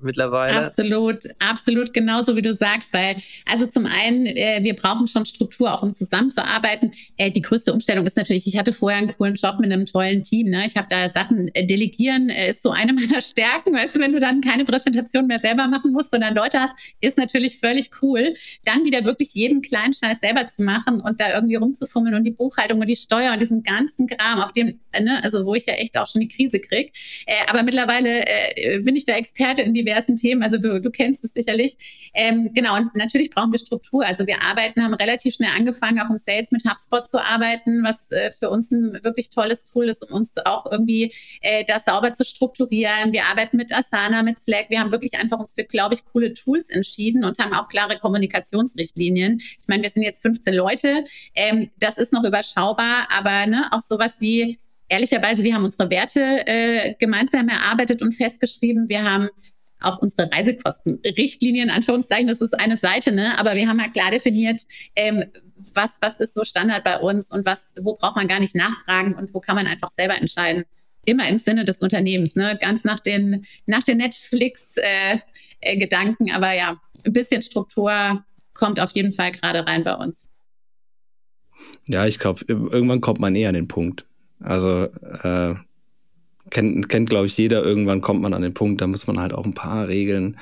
Mittlerweile. Absolut, absolut genauso wie du sagst, weil also zum einen, äh, wir brauchen schon Struktur, auch um zusammenzuarbeiten. Äh, die größte Umstellung ist natürlich, ich hatte vorher einen coolen Job mit einem tollen Team. Ne? Ich habe da Sachen äh, delegieren, äh, ist so eine [laughs] meiner Stärken. Weißt du, wenn du dann keine Präsentation mehr selber machen musst, sondern Leute hast, ist natürlich völlig cool. Dann wieder wirklich jeden kleinen Scheiß selber zu machen und da irgendwie rumzufummeln und die Buchhaltung und die Steuer und diesen ganzen Kram, auf dem, ne, also wo ich ja echt auch schon die Krise krieg. Äh, aber mittlerweile äh, bin ich da Experte in die diversen Themen. Also du, du kennst es sicherlich. Ähm, genau, und natürlich brauchen wir Struktur. Also wir arbeiten, haben relativ schnell angefangen, auch im Sales mit HubSpot zu arbeiten, was äh, für uns ein wirklich tolles Tool ist, um uns auch irgendwie äh, das sauber zu strukturieren. Wir arbeiten mit Asana, mit Slack. Wir haben wirklich einfach uns für, glaube ich, coole Tools entschieden und haben auch klare Kommunikationsrichtlinien. Ich meine, wir sind jetzt 15 Leute. Ähm, das ist noch überschaubar, aber ne, auch sowas wie ehrlicherweise, wir haben unsere Werte äh, gemeinsam erarbeitet und festgeschrieben. Wir haben auch unsere Reisekostenrichtlinien, Anführungszeichen, das ist eine Seite, ne? aber wir haben halt klar definiert, ähm, was, was ist so Standard bei uns und was, wo braucht man gar nicht nachfragen und wo kann man einfach selber entscheiden. Immer im Sinne des Unternehmens, ne? ganz nach den, nach den Netflix-Gedanken, äh, äh, aber ja, ein bisschen Struktur kommt auf jeden Fall gerade rein bei uns. Ja, ich glaube, irgendwann kommt man eher an den Punkt. Also äh, kennt, kennt glaube ich, jeder. Irgendwann kommt man an den Punkt, da muss man halt auch ein paar Regeln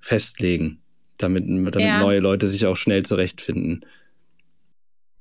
festlegen, damit, damit ja. neue Leute sich auch schnell zurechtfinden.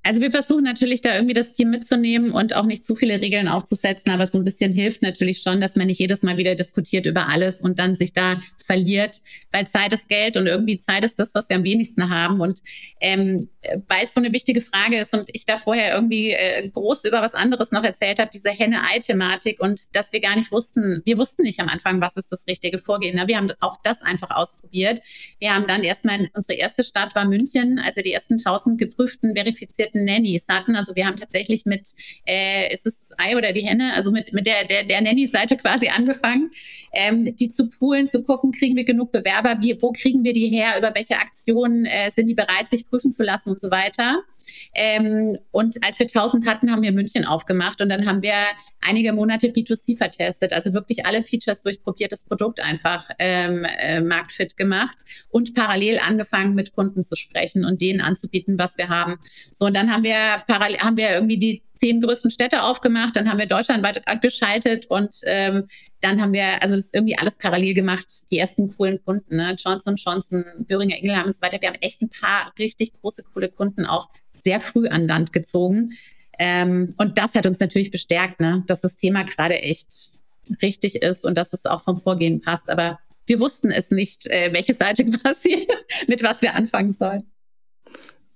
Also wir versuchen natürlich da irgendwie das Team mitzunehmen und auch nicht zu viele Regeln aufzusetzen, aber so ein bisschen hilft natürlich schon, dass man nicht jedes Mal wieder diskutiert über alles und dann sich da verliert, weil Zeit ist Geld und irgendwie Zeit ist das, was wir am wenigsten haben. Und ähm, weil es so eine wichtige Frage ist und ich da vorher irgendwie äh, groß über was anderes noch erzählt habe, diese Henne-Ei-Thematik und dass wir gar nicht wussten, wir wussten nicht am Anfang, was ist das richtige Vorgehen. Ne? Wir haben auch das einfach ausprobiert. Wir haben dann erstmal, unsere erste Stadt war München, also die ersten 1000 geprüften, verifizierten Nannies hatten. Also wir haben tatsächlich mit, äh, ist es das Ei oder die Henne, also mit, mit der, der, der Nanny-Seite quasi angefangen, ähm, die zu poolen, zu gucken, kriegen wir genug Bewerber, wie, wo kriegen wir die her, über welche Aktionen äh, sind die bereit, sich prüfen zu lassen und so weiter. Ähm, und als wir 1000 hatten, haben wir München aufgemacht und dann haben wir einige Monate B2C vertestet, also wirklich alle Features durchprobiert, das Produkt einfach ähm, äh, marktfit gemacht und parallel angefangen mit Kunden zu sprechen und denen anzubieten, was wir haben. So, und dann haben wir parallel, haben wir irgendwie die zehn größten Städte aufgemacht, dann haben wir deutschlandweit geschaltet und ähm, dann haben wir, also das ist irgendwie alles parallel gemacht, die ersten coolen Kunden, ne? Johnson Johnson, Böhringer Ingelheim und so weiter. Wir haben echt ein paar richtig große, coole Kunden auch sehr früh an Land gezogen. Ähm, und das hat uns natürlich bestärkt, ne? dass das Thema gerade echt richtig ist und dass es auch vom Vorgehen passt. Aber wir wussten es nicht, äh, welche Seite [laughs] quasi mit was wir anfangen sollen.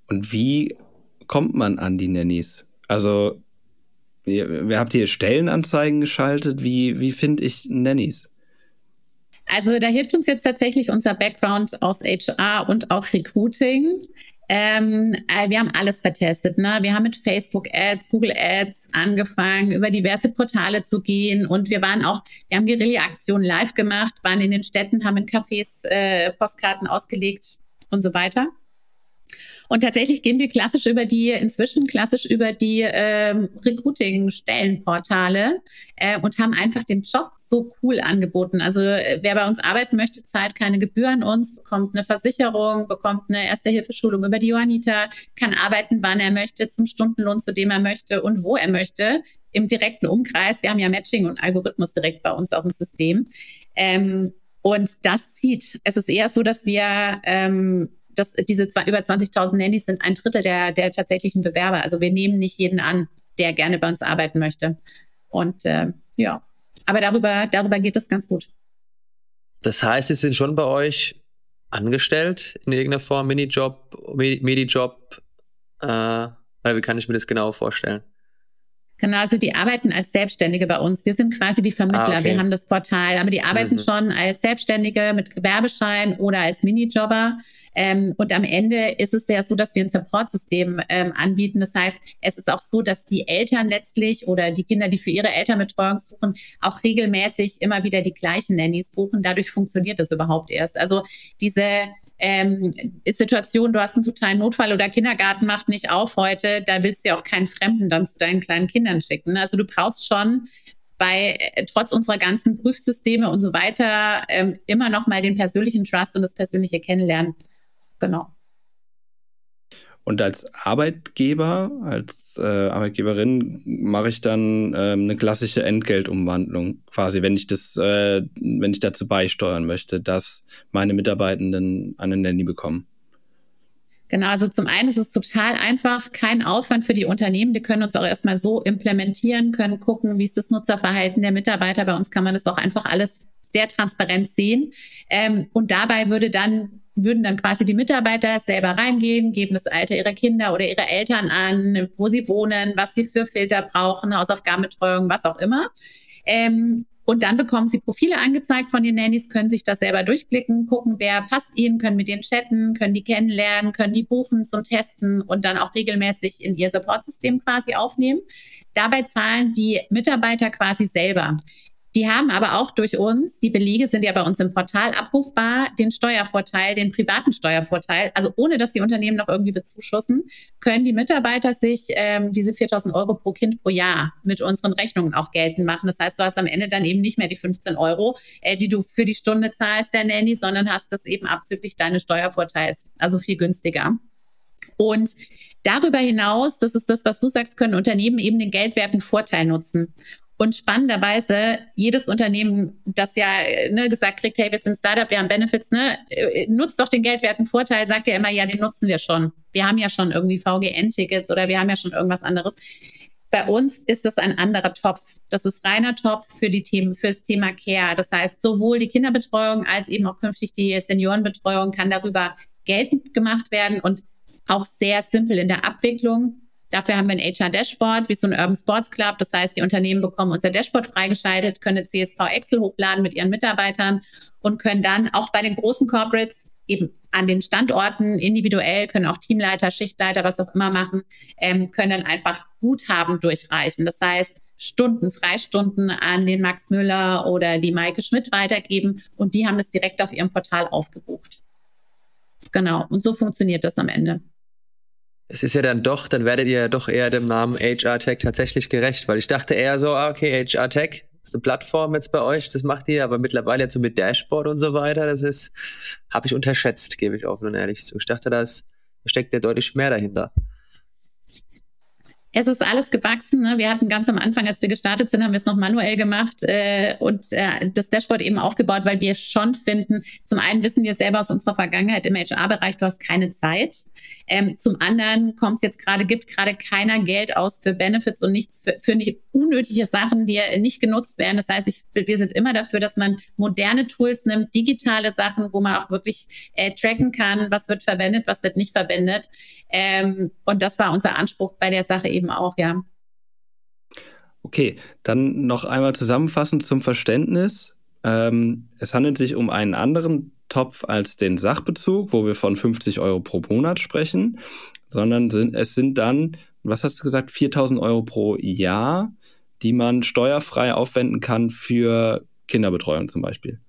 Und wie kommt man an die Nannies? Also, wer habt ihr Stellenanzeigen geschaltet? Wie, wie finde ich Nannies? Also da hilft uns jetzt tatsächlich unser Background aus HR und auch Recruiting. Ähm, äh, wir haben alles vertestet. Ne? Wir haben mit Facebook Ads, Google Ads angefangen, über diverse Portale zu gehen und wir waren auch, wir haben Guerilla-Aktionen live gemacht, waren in den Städten, haben in Cafés äh, Postkarten ausgelegt und so weiter. Und tatsächlich gehen wir klassisch über die, inzwischen klassisch über die ähm, Recruiting-Stellenportale äh, und haben einfach den Job so cool angeboten. Also äh, wer bei uns arbeiten möchte, zahlt keine Gebühren uns, bekommt eine Versicherung, bekommt eine Erste-Hilfe-Schulung über die Johannita, kann arbeiten, wann er möchte, zum Stundenlohn, zu dem er möchte und wo er möchte im direkten Umkreis. Wir haben ja Matching und Algorithmus direkt bei uns auf dem System. Ähm, und das zieht. Es ist eher so, dass wir ähm, das, diese zwei, über 20.000 Nannies sind ein Drittel der, der tatsächlichen Bewerber. Also wir nehmen nicht jeden an, der gerne bei uns arbeiten möchte. Und äh, ja, aber darüber, darüber geht es ganz gut. Das heißt, Sie sind schon bei euch angestellt in irgendeiner Form, Minijob, Medijob? Äh, wie kann ich mir das genau vorstellen? Genau, also die arbeiten als Selbstständige bei uns. Wir sind quasi die Vermittler. Ah, okay. Wir haben das Portal, aber die arbeiten mhm. schon als Selbstständige mit Gewerbeschein oder als Minijobber. Ähm, und am Ende ist es ja so, dass wir ein Support-System ähm, anbieten. Das heißt, es ist auch so, dass die Eltern letztlich oder die Kinder, die für ihre Elternbetreuung suchen, auch regelmäßig immer wieder die gleichen Nannies buchen. Dadurch funktioniert das überhaupt erst. Also diese ähm, Situation, du hast einen totalen Notfall oder Kindergarten macht nicht auf heute, da willst du ja auch keinen Fremden dann zu deinen kleinen Kindern schicken. Also du brauchst schon bei äh, trotz unserer ganzen Prüfsysteme und so weiter ähm, immer noch mal den persönlichen Trust und das persönliche Kennenlernen. Genau. Und als Arbeitgeber, als äh, Arbeitgeberin mache ich dann äh, eine klassische Entgeltumwandlung, quasi, wenn ich das, äh, wenn ich dazu beisteuern möchte, dass meine Mitarbeitenden eine Nanny bekommen. Genau, also zum einen ist es total einfach, kein Aufwand für die Unternehmen. Die können uns auch erstmal so implementieren, können gucken, wie ist das Nutzerverhalten der Mitarbeiter. Bei uns kann man das auch einfach alles sehr transparent sehen. Ähm, und dabei würde dann würden dann quasi die Mitarbeiter selber reingehen, geben das Alter ihrer Kinder oder ihrer Eltern an, wo sie wohnen, was sie für Filter brauchen, Hausaufgabenbetreuung, was auch immer. Ähm, und dann bekommen sie Profile angezeigt von den Nannies, können sich das selber durchklicken, gucken, wer passt ihnen, können mit denen chatten, können die kennenlernen, können die buchen zum Testen und dann auch regelmäßig in ihr Supportsystem quasi aufnehmen. Dabei zahlen die Mitarbeiter quasi selber. Die haben aber auch durch uns, die Belege sind ja bei uns im Portal abrufbar, den Steuervorteil, den privaten Steuervorteil. Also ohne, dass die Unternehmen noch irgendwie bezuschussen, können die Mitarbeiter sich ähm, diese 4000 Euro pro Kind pro Jahr mit unseren Rechnungen auch geltend machen. Das heißt, du hast am Ende dann eben nicht mehr die 15 Euro, äh, die du für die Stunde zahlst, der Nanny, sondern hast das eben abzüglich deines Steuervorteils. Also viel günstiger. Und darüber hinaus, das ist das, was du sagst, können Unternehmen eben den geldwerten Vorteil nutzen. Und spannenderweise, jedes Unternehmen, das ja ne, gesagt kriegt, hey, wir sind Startup, wir haben Benefits, ne, äh, nutzt doch den geldwerten Vorteil, sagt ja immer, ja, den nutzen wir schon. Wir haben ja schon irgendwie VGN-Tickets oder wir haben ja schon irgendwas anderes. Bei uns ist das ein anderer Topf. Das ist reiner Topf für die Themen, fürs Thema Care. Das heißt, sowohl die Kinderbetreuung als eben auch künftig die Seniorenbetreuung kann darüber geltend gemacht werden und auch sehr simpel in der Abwicklung. Dafür haben wir ein HR-Dashboard, wie so ein Urban Sports Club. Das heißt, die Unternehmen bekommen unser Dashboard freigeschaltet, können CSV Excel hochladen mit ihren Mitarbeitern und können dann auch bei den großen Corporates eben an den Standorten individuell, können auch Teamleiter, Schichtleiter, was auch immer machen, ähm, können dann einfach Guthaben durchreichen. Das heißt, Stunden, Freistunden an den Max Müller oder die Maike Schmidt weitergeben und die haben es direkt auf ihrem Portal aufgebucht. Genau, und so funktioniert das am Ende es ist ja dann doch, dann werdet ihr ja doch eher dem Namen HR Tech tatsächlich gerecht, weil ich dachte eher so, ah, okay, HR Tech ist eine Plattform jetzt bei euch, das macht ihr, aber mittlerweile jetzt so mit Dashboard und so weiter, das ist, habe ich unterschätzt, gebe ich offen und ehrlich zu. Ich dachte, da steckt ja deutlich mehr dahinter. Es ist alles gewachsen. Ne? Wir hatten ganz am Anfang, als wir gestartet sind, haben wir es noch manuell gemacht äh, und äh, das Dashboard eben aufgebaut, weil wir schon finden, zum einen wissen wir selber aus unserer Vergangenheit im HR-Bereich, du hast keine Zeit. Ähm, zum anderen kommt es jetzt gerade, gibt gerade keiner Geld aus für Benefits und nichts für, für nicht unnötige Sachen, die nicht genutzt werden. Das heißt, ich, wir sind immer dafür, dass man moderne Tools nimmt, digitale Sachen, wo man auch wirklich äh, tracken kann, was wird verwendet, was wird nicht verwendet. Ähm, und das war unser Anspruch bei der Sache eben auch, ja. Okay, dann noch einmal zusammenfassend zum Verständnis. Ähm, es handelt sich um einen anderen Topf als den Sachbezug, wo wir von 50 Euro pro Monat sprechen, sondern sind, es sind dann, was hast du gesagt, 4000 Euro pro Jahr, die man steuerfrei aufwenden kann für Kinderbetreuung zum Beispiel.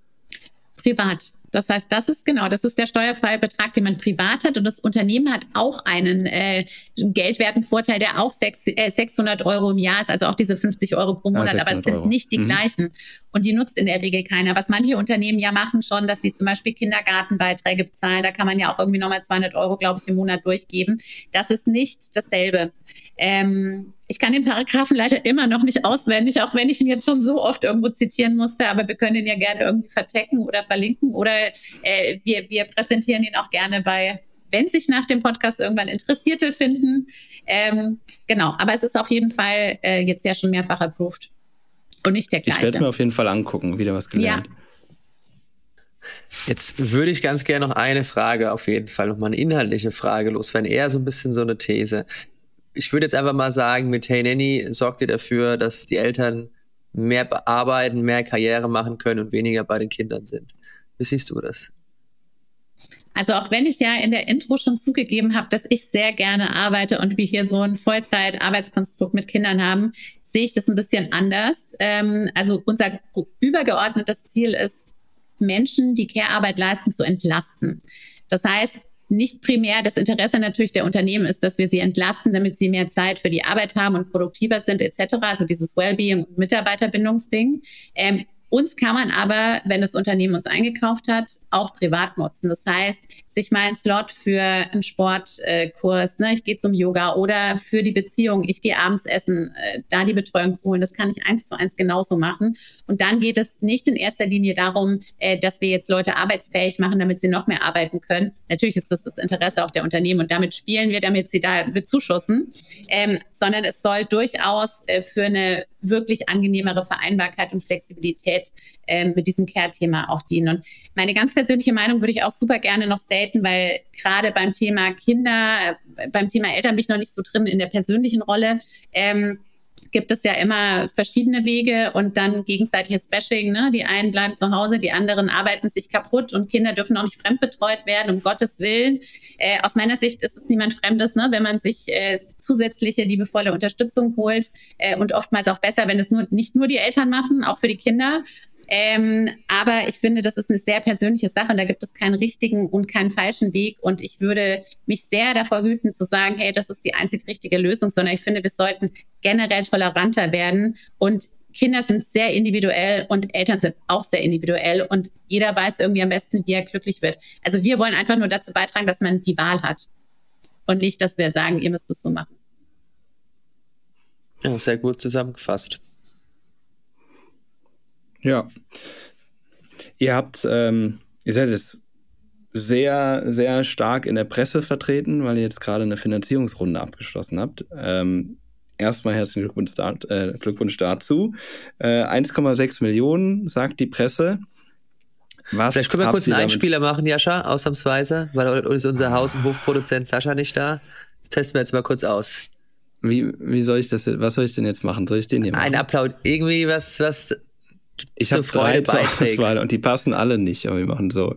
Privat. Das heißt, das ist genau, das ist der steuerfreie Betrag, den man privat hat. Und das Unternehmen hat auch einen äh, geldwerten Vorteil, der auch sechs, äh, 600 Euro im Jahr ist, also auch diese 50 Euro pro Monat. Ja, aber es sind Euro. nicht die mhm. gleichen. Und die nutzt in der Regel keiner. Was manche Unternehmen ja machen schon, dass sie zum Beispiel Kindergartenbeiträge bezahlen. Da kann man ja auch irgendwie nochmal 200 Euro, glaube ich, im Monat durchgeben. Das ist nicht dasselbe. Ähm, ich kann den Paragraphen leider immer noch nicht auswendig, auch wenn ich ihn jetzt schon so oft irgendwo zitieren musste, aber wir können ihn ja gerne irgendwie vertecken oder verlinken oder äh, wir, wir präsentieren ihn auch gerne bei, wenn sich nach dem Podcast irgendwann Interessierte finden. Ähm, genau, aber es ist auf jeden Fall äh, jetzt ja schon mehrfach approved und nicht der gleiche. Ich werde es mir auf jeden Fall angucken, wieder was gelernt. Ja. Jetzt würde ich ganz gerne noch eine Frage auf jeden Fall, noch mal eine inhaltliche Frage loswerden, eher so ein bisschen so eine These ich würde jetzt einfach mal sagen, mit Hey Nanny sorgt ihr dafür, dass die Eltern mehr arbeiten, mehr Karriere machen können und weniger bei den Kindern sind. Wie siehst du das? Also auch wenn ich ja in der Intro schon zugegeben habe, dass ich sehr gerne arbeite und wir hier so ein Vollzeit-Arbeitskonstrukt mit Kindern haben, sehe ich das ein bisschen anders. Ähm, also unser übergeordnetes Ziel ist, Menschen, die Care-Arbeit leisten, zu entlasten. Das heißt, nicht primär das Interesse natürlich der Unternehmen ist, dass wir sie entlasten, damit sie mehr Zeit für die Arbeit haben und produktiver sind etc. Also dieses Wellbeing und Mitarbeiterbindungsding. Ähm, uns kann man aber, wenn das Unternehmen uns eingekauft hat, auch privat nutzen. Das heißt, sich mal einen Slot für einen Sportkurs, ne, ich gehe zum Yoga oder für die Beziehung, ich gehe abends essen, äh, da die Betreuung zu holen, das kann ich eins zu eins genauso machen. Und dann geht es nicht in erster Linie darum, äh, dass wir jetzt Leute arbeitsfähig machen, damit sie noch mehr arbeiten können. Natürlich ist das das Interesse auch der Unternehmen und damit spielen wir, damit sie da bezuschussen, ähm, sondern es soll durchaus äh, für eine wirklich angenehmere Vereinbarkeit und Flexibilität äh, mit diesem Care-Thema auch dienen. Und meine ganz persönliche Meinung würde ich auch super gerne noch staten, weil gerade beim Thema Kinder, äh, beim Thema Eltern bin ich noch nicht so drin in der persönlichen Rolle. Ähm, gibt es ja immer verschiedene Wege und dann gegenseitiges Bashing. Ne? Die einen bleiben zu Hause, die anderen arbeiten sich kaputt und Kinder dürfen auch nicht fremdbetreut werden, um Gottes Willen. Äh, aus meiner Sicht ist es niemand Fremdes, ne? wenn man sich äh, zusätzliche liebevolle Unterstützung holt äh, und oftmals auch besser, wenn es nur, nicht nur die Eltern machen, auch für die Kinder. Ähm, aber ich finde, das ist eine sehr persönliche Sache da gibt es keinen richtigen und keinen falschen Weg. Und ich würde mich sehr davor hüten zu sagen, hey, das ist die einzig richtige Lösung, sondern ich finde, wir sollten generell toleranter werden und Kinder sind sehr individuell und Eltern sind auch sehr individuell und jeder weiß irgendwie am besten, wie er glücklich wird. Also wir wollen einfach nur dazu beitragen, dass man die Wahl hat und nicht, dass wir sagen, ihr müsst es so machen. Ja, sehr gut zusammengefasst. Ja. Ihr habt, ähm, ihr seid jetzt sehr, sehr stark in der Presse vertreten, weil ihr jetzt gerade eine Finanzierungsrunde abgeschlossen habt. Ähm, erstmal herzlichen Glückwunsch, äh, Glückwunsch dazu. Äh, 1,6 Millionen, sagt die Presse. Was Vielleicht können wir kurz einen Einspieler machen, Jascha, ausnahmsweise, weil ist unser Haus- und Hofproduzent Sascha nicht da. Das testen wir jetzt mal kurz aus. Wie, wie soll ich das, was soll ich denn jetzt machen? Soll ich den hier machen? Ein Applaus, irgendwie was, was ich habe drei zur Auswahl und die passen alle nicht, aber wir machen so.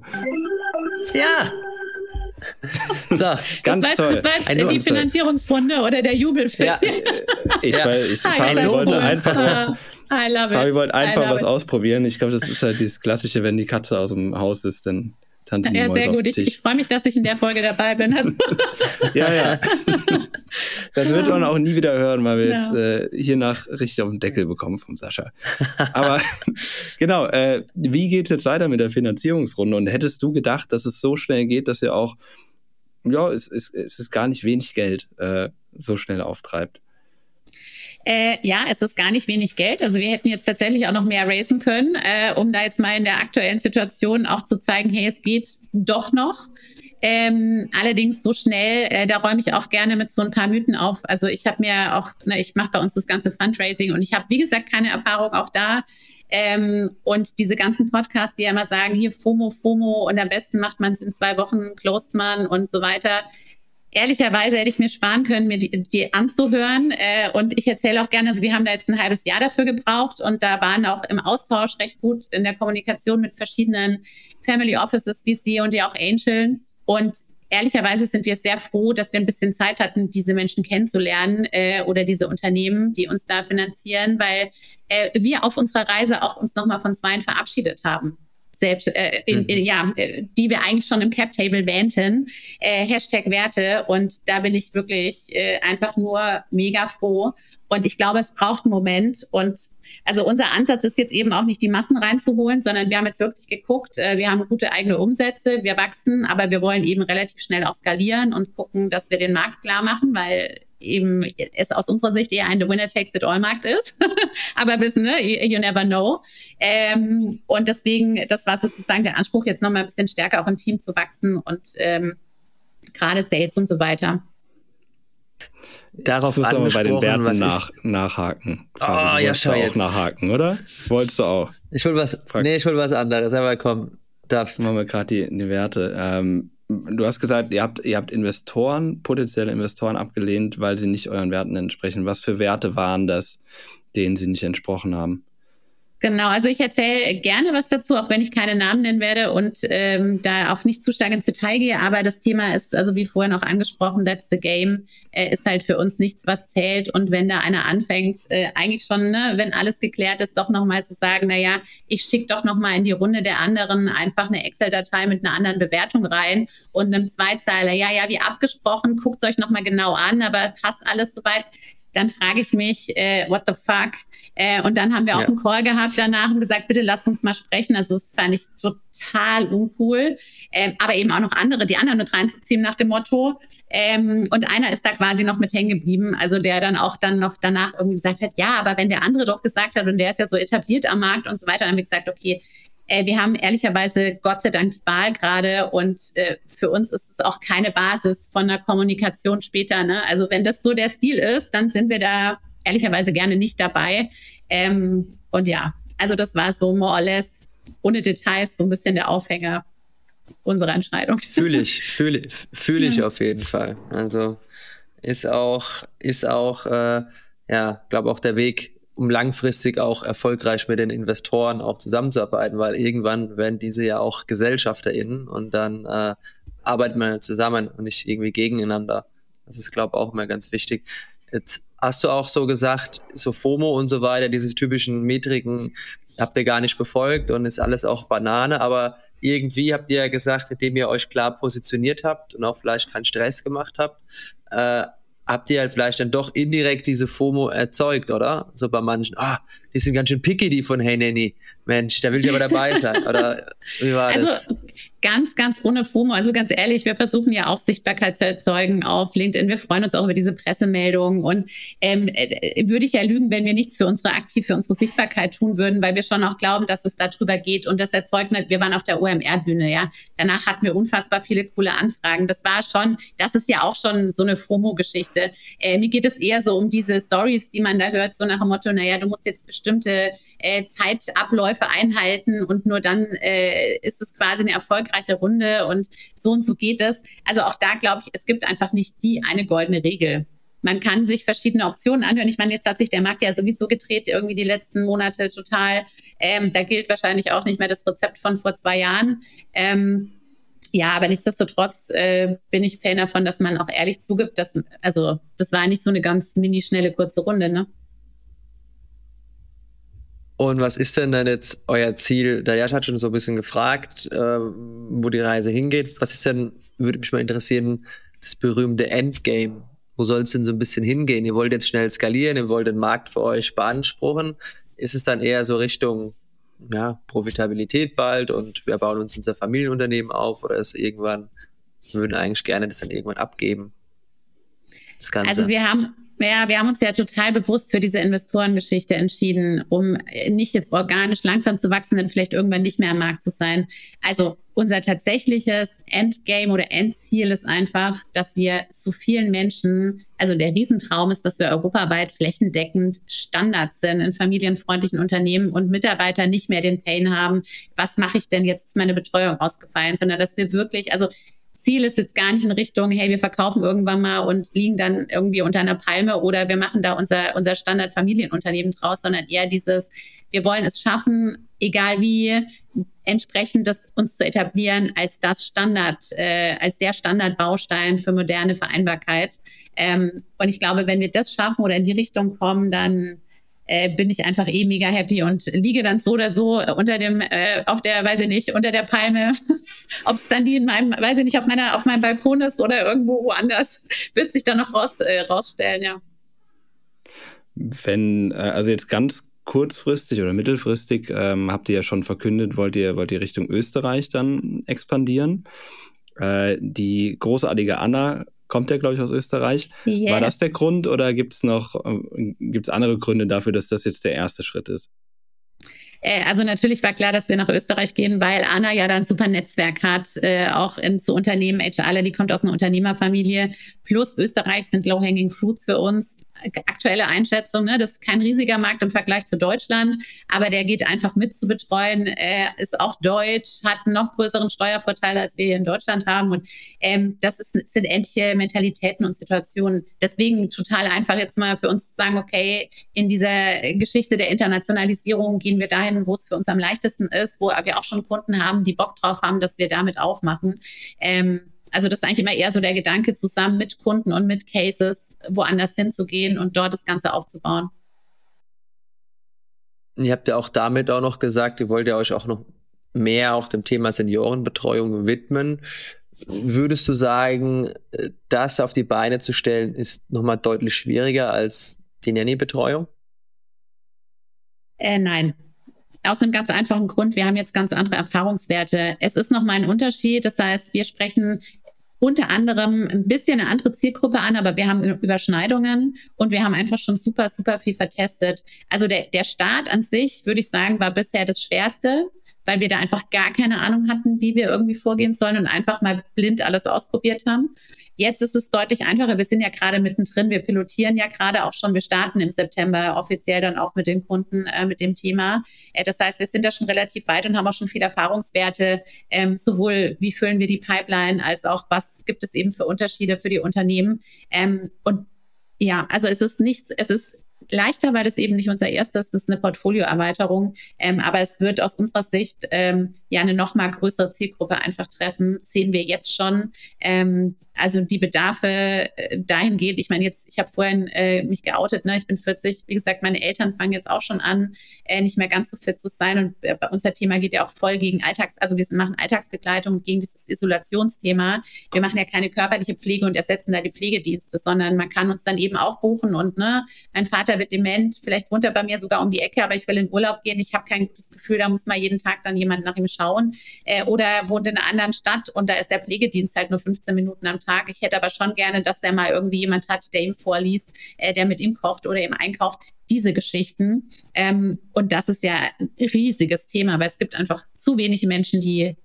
Ja! [laughs] So, ganz das war, toll. Das war jetzt Ein die Finanzierungsrunde oder der Jubelfilm. Ja, [laughs] ich, ja. Weil ich, Fabi wollte einfach, ah, Fabi wollte einfach was it. ausprobieren. Ich glaube, das ist halt dieses klassische, wenn die Katze aus dem Haus ist, dann Tante Ja, sehr gut. Ich, ich freue mich, dass ich in der Folge dabei bin. Also. [laughs] ja, ja. [laughs] Das wird man auch nie wieder hören, weil wir ja. jetzt äh, hier nach richtig auf den Deckel bekommen vom Sascha. Aber [laughs] genau, äh, wie geht es jetzt weiter mit der Finanzierungsrunde? Und hättest du gedacht, dass es so schnell geht, dass ihr auch, ja, es, es, es ist gar nicht wenig Geld äh, so schnell auftreibt? Äh, ja, es ist gar nicht wenig Geld. Also wir hätten jetzt tatsächlich auch noch mehr raisen können, äh, um da jetzt mal in der aktuellen Situation auch zu zeigen, hey, es geht doch noch. Ähm, allerdings so schnell, äh, da räume ich auch gerne mit so ein paar Mythen auf. Also ich habe mir auch, ne, ich mache bei uns das ganze Fundraising und ich habe, wie gesagt, keine Erfahrung auch da. Ähm, und diese ganzen Podcasts, die ja immer sagen, hier FOMO, FOMO und am besten macht man es in zwei Wochen, closed man und so weiter ehrlicherweise hätte ich mir sparen können, mir die, die anzuhören. Äh, und ich erzähle auch gerne, also wir haben da jetzt ein halbes Jahr dafür gebraucht und da waren auch im Austausch recht gut in der Kommunikation mit verschiedenen Family Offices wie Sie und ja auch Angel. Und ehrlicherweise sind wir sehr froh, dass wir ein bisschen Zeit hatten, diese Menschen kennenzulernen äh, oder diese Unternehmen, die uns da finanzieren, weil äh, wir auf unserer Reise auch uns nochmal von Zweien verabschiedet haben selbst, äh, in, in, mhm. ja, die wir eigentlich schon im Cap Table wähnten, äh, Hashtag Werte. Und da bin ich wirklich äh, einfach nur mega froh. Und ich glaube, es braucht einen Moment. Und also unser Ansatz ist jetzt eben auch nicht die Massen reinzuholen, sondern wir haben jetzt wirklich geguckt, äh, wir haben gute eigene Umsätze, wir wachsen, aber wir wollen eben relativ schnell auch skalieren und gucken, dass wir den Markt klar machen, weil eben es aus unserer Sicht eher ein The Winner Takes It All Markt ist. [laughs] Aber wissen, ne, you never know. Ähm, und deswegen, das war sozusagen der Anspruch, jetzt nochmal ein bisschen stärker auch im Team zu wachsen und ähm, gerade Sales und so weiter. Darauf muss aber bei den Werten nach, nachhaken. Oh, ja, schau jetzt. auch nachhaken, oder? Wolltest du auch? Ich will was, Frag. nee, ich will was anderes, aber komm, darfst. Machen wir gerade die, die Werte. Ähm, du hast gesagt, ihr habt, ihr habt Investoren, potenzielle Investoren abgelehnt, weil sie nicht euren Werten entsprechen. Was für Werte waren das, denen sie nicht entsprochen haben? Genau, also ich erzähle gerne was dazu, auch wenn ich keine Namen nennen werde und ähm, da auch nicht zu stark ins Detail gehe. Aber das Thema ist, also wie vorhin auch angesprochen, that's the game, äh, ist halt für uns nichts, was zählt. Und wenn da einer anfängt, äh, eigentlich schon, ne, wenn alles geklärt ist, doch nochmal zu sagen, na ja, ich schicke doch nochmal in die Runde der anderen einfach eine Excel-Datei mit einer anderen Bewertung rein und einem Zweizeiler, ja, ja, wie abgesprochen, guckt euch nochmal genau an, aber passt alles soweit dann frage ich mich, äh, what the fuck? Äh, und dann haben wir auch ja. einen Call gehabt danach und gesagt, bitte lasst uns mal sprechen. Also das fand ich total uncool. Ähm, aber eben auch noch andere, die anderen mit reinzuziehen nach dem Motto. Ähm, und einer ist da quasi noch mit hängen geblieben, also der dann auch dann noch danach irgendwie gesagt hat, ja, aber wenn der andere doch gesagt hat und der ist ja so etabliert am Markt und so weiter, dann haben wir gesagt, okay, äh, wir haben ehrlicherweise Gott sei Dank die Wahl gerade und äh, für uns ist es auch keine Basis von der Kommunikation später. Ne? Also wenn das so der Stil ist, dann sind wir da ehrlicherweise gerne nicht dabei. Ähm, und ja, also das war so more or less ohne Details so ein bisschen der Aufhänger unserer Entscheidung. [laughs] Fühle ich, fühle fühl ich ja. auf jeden Fall. Also ist auch, ist auch, äh, ja, glaube auch der Weg um langfristig auch erfolgreich mit den Investoren auch zusammenzuarbeiten, weil irgendwann werden diese ja auch GesellschafterInnen und dann äh, arbeiten wir zusammen und nicht irgendwie gegeneinander. Das ist, glaube ich, auch immer ganz wichtig. Jetzt hast du auch so gesagt, so FOMO und so weiter, diese typischen Metriken habt ihr gar nicht befolgt und ist alles auch Banane, aber irgendwie habt ihr ja gesagt, indem ihr euch klar positioniert habt und auch vielleicht keinen Stress gemacht habt, äh, habt ihr halt vielleicht dann doch indirekt diese FOMO erzeugt, oder? So bei manchen, ah, die sind ganz schön picky, die von Hey Nanny. Mensch, da will ich aber dabei sein. [laughs] Oder wie war also, das? ganz, ganz ohne FOMO. Also ganz ehrlich, wir versuchen ja auch Sichtbarkeit zu erzeugen auf LinkedIn. Wir freuen uns auch über diese Pressemeldungen und ähm, äh, würde ich ja lügen, wenn wir nichts für unsere aktiv für unsere Sichtbarkeit tun würden, weil wir schon auch glauben, dass es darüber geht und das erzeugt. Wir waren auf der OMR-Bühne, ja. Danach hatten wir unfassbar viele coole Anfragen. Das war schon, das ist ja auch schon so eine FOMO-Geschichte. Äh, mir geht es eher so um diese Stories, die man da hört, so nach dem Motto, naja, du musst jetzt bestimmte äh, Zeitabläufe einhalten und nur dann äh, ist es quasi eine erfolgreiche Runde und so und so geht es. Also auch da glaube ich, es gibt einfach nicht die eine goldene Regel. Man kann sich verschiedene Optionen anhören. Ich meine, jetzt hat sich der Markt ja sowieso gedreht, irgendwie die letzten Monate total. Ähm, da gilt wahrscheinlich auch nicht mehr das Rezept von vor zwei Jahren. Ähm, ja, aber nichtsdestotrotz äh, bin ich Fan davon, dass man auch ehrlich zugibt, dass, also das war nicht so eine ganz mini schnelle kurze Runde, ne? Und was ist denn dann jetzt euer Ziel? Der Jasch hat schon so ein bisschen gefragt, äh, wo die Reise hingeht. Was ist denn, würde mich mal interessieren, das berühmte Endgame? Wo soll es denn so ein bisschen hingehen? Ihr wollt jetzt schnell skalieren, ihr wollt den Markt für euch beanspruchen. Ist es dann eher so Richtung ja, Profitabilität bald und wir bauen uns unser Familienunternehmen auf oder ist irgendwann, wir würden eigentlich gerne das dann irgendwann abgeben? Also wir haben ja, wir haben uns ja total bewusst für diese Investorengeschichte entschieden, um nicht jetzt organisch langsam zu wachsen, dann vielleicht irgendwann nicht mehr am Markt zu sein. Also unser tatsächliches Endgame oder Endziel ist einfach, dass wir so vielen Menschen, also der Riesentraum ist, dass wir europaweit flächendeckend Standards sind in familienfreundlichen Unternehmen und Mitarbeiter nicht mehr den Pain haben, was mache ich denn jetzt, ist meine Betreuung ausgefallen, sondern dass wir wirklich, also Ziel ist jetzt gar nicht in Richtung, hey, wir verkaufen irgendwann mal und liegen dann irgendwie unter einer Palme oder wir machen da unser, unser Standard-Familienunternehmen draus, sondern eher dieses, wir wollen es schaffen, egal wie, entsprechend das uns zu etablieren als das Standard, äh, als der Standardbaustein für moderne Vereinbarkeit. Ähm, und ich glaube, wenn wir das schaffen oder in die Richtung kommen, dann äh, bin ich einfach eh mega happy und liege dann so oder so unter dem, äh, auf der, weiß ich nicht, unter der Palme. [laughs] Ob es dann die in meinem, weiß ich nicht, auf meiner, auf meinem Balkon ist oder irgendwo woanders, [laughs] wird sich dann noch raus, äh, rausstellen, ja. Wenn, äh, also jetzt ganz kurzfristig oder mittelfristig ähm, habt ihr ja schon verkündet, wollt ihr, wollt ihr Richtung Österreich dann expandieren. Äh, die großartige Anna kommt ja, glaube ich, aus Österreich. Yes. War das der Grund oder gibt es noch äh, gibt's andere Gründe dafür, dass das jetzt der erste Schritt ist? Äh, also natürlich war klar, dass wir nach Österreich gehen, weil Anna ja da ein super Netzwerk hat, äh, auch in, zu Unternehmen. HR, die kommt aus einer Unternehmerfamilie. Plus Österreich sind Low-Hanging Fruits für uns. Aktuelle Einschätzung, ne, das ist kein riesiger Markt im Vergleich zu Deutschland, aber der geht einfach mit zu betreuen, Er ist auch deutsch, hat einen noch größeren Steuervorteil, als wir hier in Deutschland haben. Und ähm, das ist, sind ähnliche Mentalitäten und Situationen. Deswegen total einfach jetzt mal für uns zu sagen, okay, in dieser Geschichte der Internationalisierung gehen wir dahin, wo es für uns am leichtesten ist, wo wir auch schon Kunden haben, die Bock drauf haben, dass wir damit aufmachen. Ähm, also das ist eigentlich immer eher so der Gedanke, zusammen mit Kunden und mit Cases woanders hinzugehen und dort das Ganze aufzubauen. Ihr habt ja auch damit auch noch gesagt, ihr wollt ja euch auch noch mehr auch dem Thema Seniorenbetreuung widmen. Würdest du sagen, das auf die Beine zu stellen, ist nochmal deutlich schwieriger als die Nanny-Betreuung? Äh, nein, aus einem ganz einfachen Grund. Wir haben jetzt ganz andere Erfahrungswerte. Es ist nochmal ein Unterschied. Das heißt, wir sprechen unter anderem ein bisschen eine andere Zielgruppe an, aber wir haben Überschneidungen und wir haben einfach schon super, super viel vertestet. Also der, der Start an sich, würde ich sagen, war bisher das Schwerste, weil wir da einfach gar keine Ahnung hatten, wie wir irgendwie vorgehen sollen und einfach mal blind alles ausprobiert haben. Jetzt ist es deutlich einfacher. Wir sind ja gerade mittendrin. Wir pilotieren ja gerade auch schon. Wir starten im September offiziell dann auch mit den Kunden äh, mit dem Thema. Äh, das heißt, wir sind da schon relativ weit und haben auch schon viele Erfahrungswerte, ähm, sowohl wie füllen wir die Pipeline als auch was gibt es eben für Unterschiede für die Unternehmen. Ähm, und ja, also es ist nichts, es ist leichter, weil das eben nicht unser erstes, ist eine Portfolioerweiterung. Ähm, aber es wird aus unserer Sicht ähm, ja eine noch mal größere Zielgruppe einfach treffen. Sehen wir jetzt schon. Ähm, also die Bedarfe äh, dahingehend. Ich meine jetzt, ich habe vorhin äh, mich geoutet. Ne? Ich bin 40. Wie gesagt, meine Eltern fangen jetzt auch schon an, äh, nicht mehr ganz so fit zu sein. Und äh, unser Thema geht ja auch voll gegen Alltags, also wir machen Alltagsbegleitung gegen dieses Isolationsthema. Wir machen ja keine körperliche Pflege und ersetzen da die Pflegedienste, sondern man kann uns dann eben auch buchen und ne, mein Vater wird dement, vielleicht wohnt er bei mir sogar um die Ecke, aber ich will in Urlaub gehen, ich habe kein gutes Gefühl, da muss mal jeden Tag dann jemand nach ihm schauen. Äh, oder wohnt in einer anderen Stadt und da ist der Pflegedienst halt nur 15 Minuten am Tag. Ich hätte aber schon gerne, dass er mal irgendwie jemand hat, der ihm vorliest, äh, der mit ihm kocht oder ihm einkauft diese Geschichten. Ähm, und das ist ja ein riesiges Thema, weil es gibt einfach zu wenige Menschen, die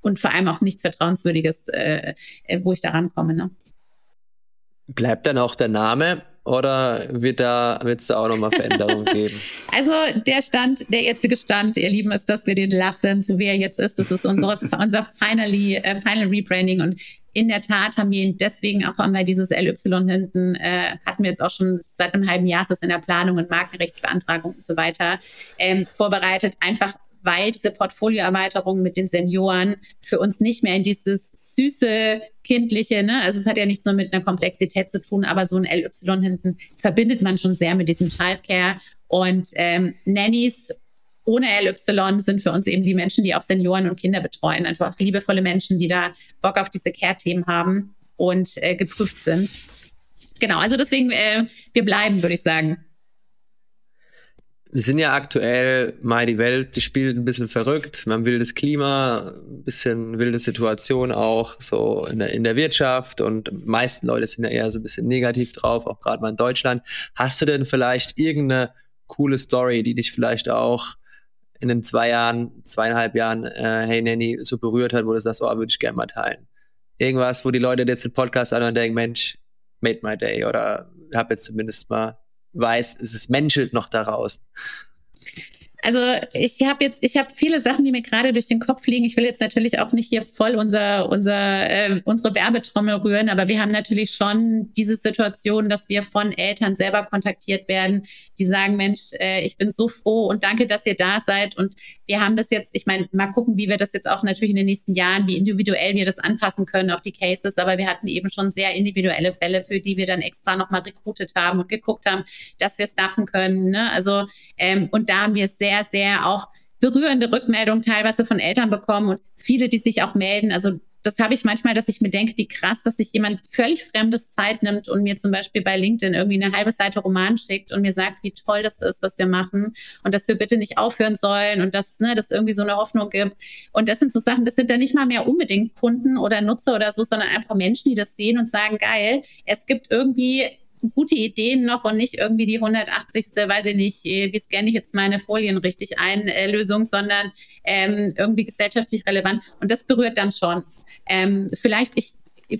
und vor allem auch nichts Vertrauenswürdiges, äh, äh wo ich da rankomme. Ne? Bleibt dann auch der Name oder wird da wird es da auch nochmal Veränderungen [laughs] geben? Also der Stand, der jetzige Stand, ihr Lieben, ist, dass wir den lassen, so wie er jetzt ist. Das ist unsere, [laughs] unser finally, äh, Final Rebranding und in der Tat haben wir ihn deswegen auch einmal dieses LY hinten, äh, hatten wir jetzt auch schon seit einem halben Jahr, ist das in der Planung und Markenrechtsbeantragung und so weiter ähm, vorbereitet, einfach weil diese Portfolioerweiterung mit den Senioren für uns nicht mehr in dieses süße, kindliche, ne? also es hat ja nichts nur mit einer Komplexität zu tun, aber so ein LY hinten verbindet man schon sehr mit diesem Childcare und ähm, Nannies ohne LY sind für uns eben die Menschen, die auch Senioren und Kinder betreuen. Einfach liebevolle Menschen, die da Bock auf diese Care-Themen haben und äh, geprüft sind. Genau, also deswegen, äh, wir bleiben, würde ich sagen wir sind ja aktuell mal die Welt, die spielt ein bisschen verrückt. Man will das Klima, ein bisschen wilde Situation auch so in der, in der Wirtschaft und meisten Leute sind ja eher so ein bisschen negativ drauf, auch gerade mal in Deutschland. Hast du denn vielleicht irgendeine coole Story, die dich vielleicht auch in den zwei Jahren, zweieinhalb Jahren, äh, Hey Nanny, so berührt hat, wo du sagst, oh, würde ich gerne mal teilen? Irgendwas, wo die Leute jetzt den Podcast an und denken, Mensch, made my day oder hab jetzt zumindest mal weiß, es ist menschelt noch daraus. Also ich habe jetzt, ich habe viele Sachen, die mir gerade durch den Kopf liegen. Ich will jetzt natürlich auch nicht hier voll unser, unser, äh, unsere Werbetrommel rühren, aber wir haben natürlich schon diese Situation, dass wir von Eltern selber kontaktiert werden, die sagen, Mensch, äh, ich bin so froh und danke, dass ihr da seid. Und wir haben das jetzt, ich meine, mal gucken, wie wir das jetzt auch natürlich in den nächsten Jahren, wie individuell wir das anpassen können auf die Cases. Aber wir hatten eben schon sehr individuelle Fälle, für die wir dann extra nochmal rekrutet haben und geguckt haben, dass wir es staffen können. Ne? Also ähm, und da haben wir es sehr sehr, sehr auch berührende Rückmeldungen teilweise von Eltern bekommen und viele, die sich auch melden. Also das habe ich manchmal, dass ich mir denke, wie krass, dass sich jemand völlig Fremdes Zeit nimmt und mir zum Beispiel bei LinkedIn irgendwie eine halbe Seite Roman schickt und mir sagt, wie toll das ist, was wir machen und dass wir bitte nicht aufhören sollen und dass ne, das irgendwie so eine Hoffnung gibt. Und das sind so Sachen, das sind dann nicht mal mehr unbedingt Kunden oder Nutzer oder so, sondern einfach Menschen, die das sehen und sagen, geil, es gibt irgendwie gute Ideen noch und nicht irgendwie die 180. weiß ich nicht, äh, wie scanne ich jetzt meine Folien richtig ein, äh, Lösung, sondern ähm, irgendwie gesellschaftlich relevant. Und das berührt dann schon. Ähm, vielleicht, ich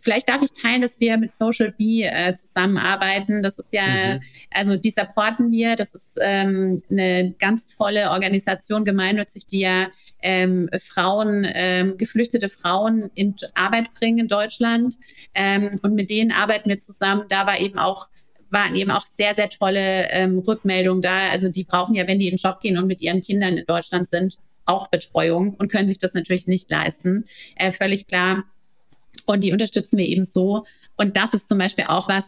vielleicht darf ich teilen, dass wir mit Social Bee äh, zusammenarbeiten. Das ist ja, mhm. also die supporten wir. Das ist ähm, eine ganz tolle Organisation, gemeinnützig, die ja ähm, Frauen, ähm, geflüchtete Frauen in Arbeit bringen in Deutschland. Ähm, und mit denen arbeiten wir zusammen. Da war eben auch waren eben auch sehr, sehr tolle ähm, Rückmeldungen da. Also die brauchen ja, wenn die in den Job gehen und mit ihren Kindern in Deutschland sind, auch Betreuung und können sich das natürlich nicht leisten. Äh, völlig klar. Und die unterstützen wir eben so. Und das ist zum Beispiel auch was,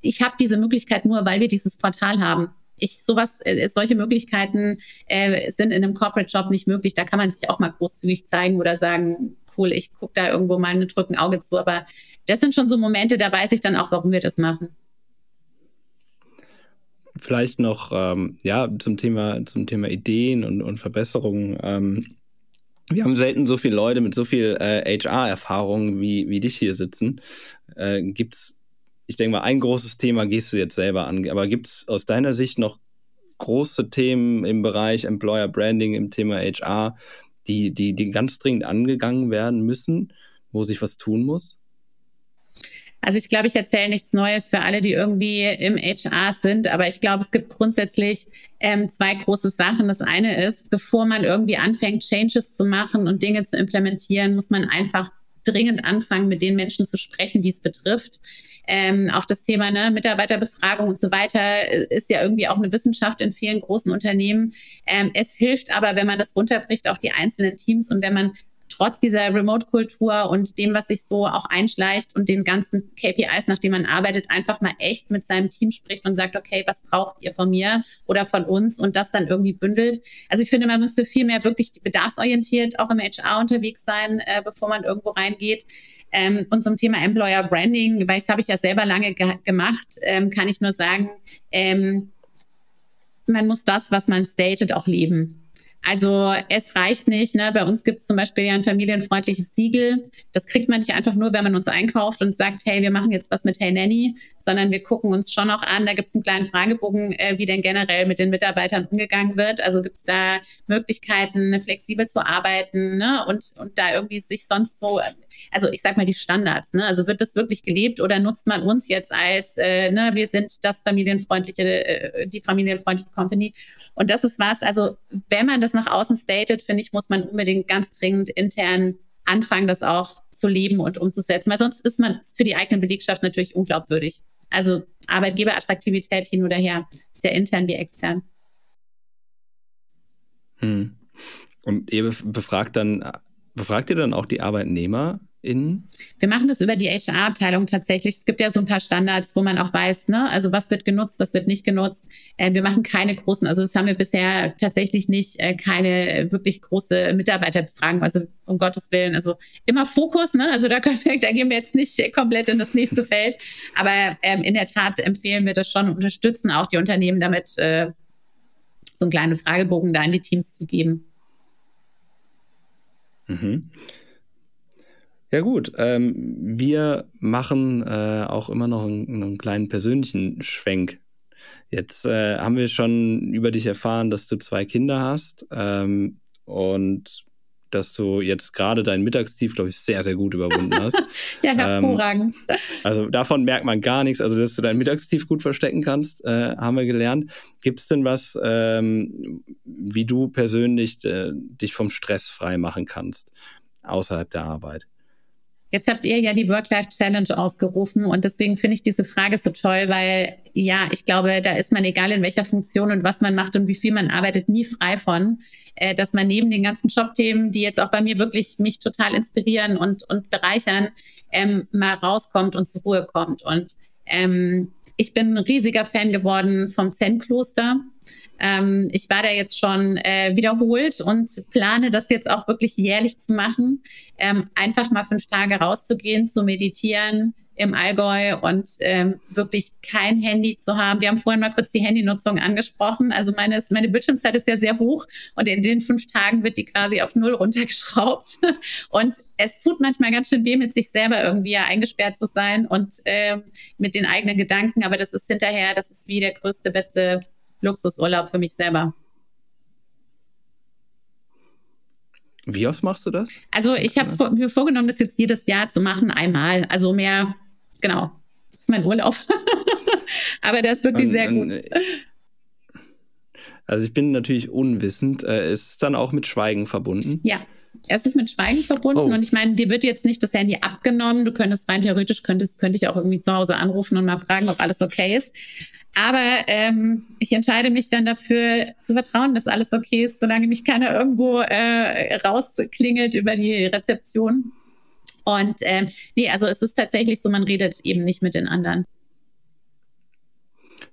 ich habe diese Möglichkeit nur, weil wir dieses Portal haben. Ich sowas, äh, solche Möglichkeiten äh, sind in einem Corporate Job nicht möglich. Da kann man sich auch mal großzügig zeigen oder sagen, cool, ich gucke da irgendwo mal ein drücken Auge zu. Aber das sind schon so Momente, da weiß ich dann auch, warum wir das machen. Vielleicht noch ähm, ja zum Thema zum Thema Ideen und, und Verbesserungen. Ähm, wir haben selten so viele Leute mit so viel äh, HR-Erfahrung wie, wie dich hier sitzen. Äh, gibt es, ich denke mal, ein großes Thema gehst du jetzt selber an, aber gibt es aus deiner Sicht noch große Themen im Bereich Employer Branding, im Thema HR, die, die, die ganz dringend angegangen werden müssen, wo sich was tun muss? Also ich glaube, ich erzähle nichts Neues für alle, die irgendwie im HR sind, aber ich glaube, es gibt grundsätzlich ähm, zwei große Sachen. Das eine ist, bevor man irgendwie anfängt, Changes zu machen und Dinge zu implementieren, muss man einfach dringend anfangen, mit den Menschen zu sprechen, die es betrifft. Ähm, auch das Thema ne, Mitarbeiterbefragung und so weiter äh, ist ja irgendwie auch eine Wissenschaft in vielen großen Unternehmen. Ähm, es hilft aber, wenn man das runterbricht auf die einzelnen Teams und wenn man trotz dieser Remote-Kultur und dem, was sich so auch einschleicht und den ganzen KPIs, nach denen man arbeitet, einfach mal echt mit seinem Team spricht und sagt, okay, was braucht ihr von mir oder von uns und das dann irgendwie bündelt. Also ich finde, man müsste viel mehr wirklich bedarfsorientiert auch im HR unterwegs sein, äh, bevor man irgendwo reingeht. Ähm, und zum Thema Employer Branding, weil das habe ich ja selber lange ge gemacht, ähm, kann ich nur sagen, ähm, man muss das, was man stated, auch leben. Also es reicht nicht. Ne? Bei uns gibt es zum Beispiel ja ein familienfreundliches Siegel. Das kriegt man nicht einfach nur, wenn man uns einkauft und sagt, hey, wir machen jetzt was mit Hey Nanny, sondern wir gucken uns schon auch an. Da gibt es einen kleinen Fragebogen, äh, wie denn generell mit den Mitarbeitern umgegangen wird. Also gibt es da Möglichkeiten, flexibel zu arbeiten ne? und, und da irgendwie sich sonst so, also ich sag mal die Standards. Ne? Also wird das wirklich gelebt oder nutzt man uns jetzt als, äh, ne, wir sind das familienfreundliche, äh, die familienfreundliche Company. Und das ist was, also wenn man das nach außen stated, finde ich, muss man unbedingt ganz dringend intern anfangen, das auch zu leben und umzusetzen, weil sonst ist man für die eigene Belegschaft natürlich unglaubwürdig. Also Arbeitgeberattraktivität hin oder her, ist ja intern wie extern. Hm. Und ihr befragt dann, befragt ihr dann auch die Arbeitnehmer in? Wir machen das über die HR-Abteilung tatsächlich. Es gibt ja so ein paar Standards, wo man auch weiß, ne, also was wird genutzt, was wird nicht genutzt. Äh, wir machen keine großen, also das haben wir bisher tatsächlich nicht, äh, keine wirklich große Mitarbeiterbefragung, also um Gottes Willen, also immer Fokus, ne, also da, können wir, da gehen wir jetzt nicht komplett in das nächste Feld, aber ähm, in der Tat empfehlen wir das schon und unterstützen auch die Unternehmen damit, äh, so einen kleinen Fragebogen da in die Teams zu geben. Mhm. Ja gut, ähm, wir machen äh, auch immer noch einen, einen, kleinen persönlichen Schwenk. Jetzt äh, haben wir schon über dich erfahren, dass du zwei Kinder hast ähm, und dass du jetzt gerade dein Mittagstief, glaube ich, sehr, sehr gut überwunden hast. [laughs] ja, hervorragend. Ähm, also davon merkt man gar nichts. Also, dass du dein Mittagstief gut verstecken kannst, äh, haben wir gelernt. Gibt es denn was, ähm, wie du persönlich äh, dich vom Stress frei machen kannst, außerhalb der Arbeit? Jetzt habt ihr ja die Work-Life-Challenge ausgerufen und deswegen finde ich diese Frage so toll, weil ja, ich glaube, da ist man egal in welcher Funktion und was man macht und wie viel man arbeitet, nie frei von, äh, dass man neben den ganzen Jobthemen, die jetzt auch bei mir wirklich mich total inspirieren und, und bereichern, ähm, mal rauskommt und zur Ruhe kommt. Und ähm, ich bin ein riesiger Fan geworden vom Zen-Kloster. Ähm, ich war da jetzt schon äh, wiederholt und plane das jetzt auch wirklich jährlich zu machen. Ähm, einfach mal fünf Tage rauszugehen, zu meditieren im Allgäu und ähm, wirklich kein Handy zu haben. Wir haben vorhin mal kurz die Handynutzung angesprochen. Also meine, meine Bildschirmzeit ist ja sehr hoch und in den fünf Tagen wird die quasi auf null runtergeschraubt. [laughs] Und es tut manchmal ganz schön weh, mit sich selber irgendwie eingesperrt zu sein und ähm, mit den eigenen Gedanken. Aber das ist hinterher, das ist wie der größte, beste Luxusurlaub für mich selber. Wie oft machst du das? Also ich habe mir vorgenommen, das jetzt jedes Jahr zu machen, einmal. Also mehr, genau. Das ist mein Urlaub. [laughs] Aber der ist wirklich und, sehr gut. Äh, also ich bin natürlich unwissend. Äh, ist es dann auch mit Schweigen verbunden? Ja, es ist mit Schweigen verbunden oh. und ich meine, dir wird jetzt nicht das Handy abgenommen. Du könntest rein theoretisch, könntest, könnte ich auch irgendwie zu Hause anrufen und mal fragen, ob alles okay ist. Aber ähm, ich entscheide mich dann dafür zu vertrauen, dass alles okay ist, solange mich keiner irgendwo äh, rausklingelt über die Rezeption. Und ähm, nee, also es ist tatsächlich so, man redet eben nicht mit den anderen.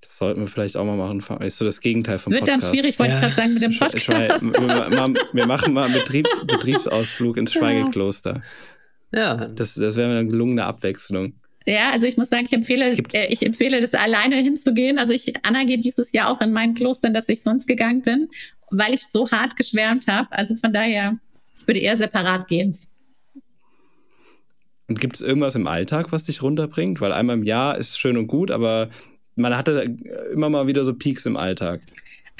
Das sollten wir vielleicht auch mal machen. Ist so das Gegenteil vom Wird Podcast. Wird dann schwierig, wollte ja. ich gerade sagen, mit dem Podcast. Schwe wir, wir, machen mal einen Betriebs Betriebsausflug ins Schweigekloster. Ja. Das, das wäre eine gelungene Abwechslung. Ja, also ich muss sagen, ich empfehle, äh, ich empfehle das alleine hinzugehen. Also ich, Anna geht dieses Jahr auch in mein Kloster, dass ich sonst gegangen bin, weil ich so hart geschwärmt habe. Also von daher, ich würde eher separat gehen. Und gibt es irgendwas im Alltag, was dich runterbringt? Weil einmal im Jahr ist schön und gut, aber man hatte immer mal wieder so Peaks im Alltag.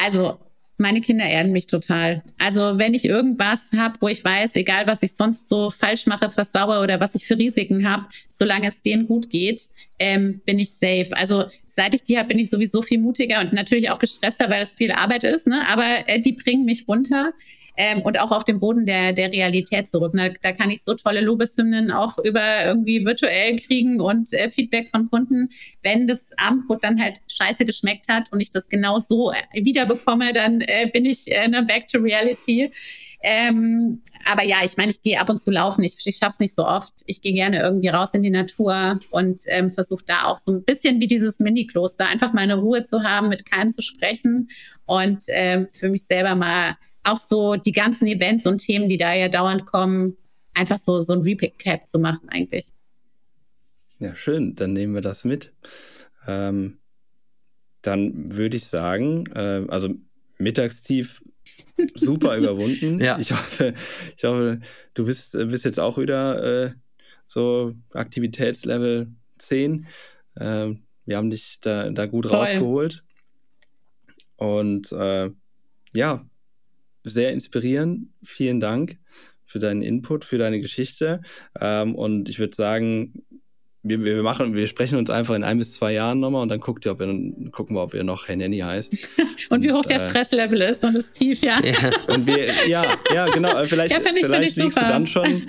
Also meine Kinder erden mich total. Also wenn ich irgendwas habe, wo ich weiß, egal was ich sonst so falsch mache, versauere oder was ich für Risiken habe, solange es denen gut geht, ähm, bin ich safe. Also seit ich die habe, bin ich sowieso viel mutiger und natürlich auch gestresster, weil es viel Arbeit ist. Ne? Aber äh, die bringen mich runter ähm, und auch auf dem Boden der, der Realität zurück. Da, da kann ich so tolle Lobeshymnen auch über irgendwie virtuell kriegen und äh, Feedback von Kunden. Wenn das Abendbrot dann halt scheiße geschmeckt hat und ich das genau so äh, wiederbekomme, dann äh, bin ich äh, ne, back to reality. Ähm, aber ja, ich meine, ich gehe ab und zu laufen. Ich, ich schaffe es nicht so oft. Ich gehe gerne irgendwie raus in die Natur und ähm, versuche da auch so ein bisschen wie dieses Mini-Kloster einfach mal eine Ruhe zu haben, mit keinem zu sprechen und ähm, für mich selber mal auch so die ganzen Events und Themen, die da ja dauernd kommen, einfach so, so ein Recap zu machen eigentlich. Ja, schön. Dann nehmen wir das mit. Ähm, dann würde ich sagen, äh, also Mittagstief super [laughs] überwunden. Ja. Ich hoffe, ich hoffe, du bist, bist jetzt auch wieder äh, so Aktivitätslevel 10. Ähm, wir haben dich da, da gut Voll. rausgeholt. Und äh, ja, sehr inspirierend. Vielen Dank für deinen Input, für deine Geschichte. Ähm, und ich würde sagen, wir, wir, machen, wir sprechen uns einfach in ein bis zwei Jahren nochmal und dann guckt ihr, ob ihr, gucken wir, ob ihr noch Herr Nenny heißt. und, [laughs] und, wie hoch der äh, Stresslevel ist und das tief, ja. ja. Und wir, ja, ja, genau. Äh, vielleicht, ja, ich, vielleicht liegst super. du dann schon,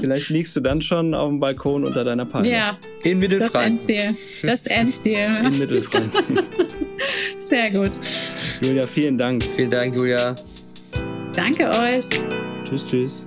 vielleicht liegst du dann schon auf dem Balkon unter deiner Palme. Ja. In Mittelfranken. Das Endziel. Das Endziel. In Mittelfranken. [laughs] Sehr gut. Julia, vielen Dank. Vielen Dank, Julia. Danke euch. Tschüss, tschüss.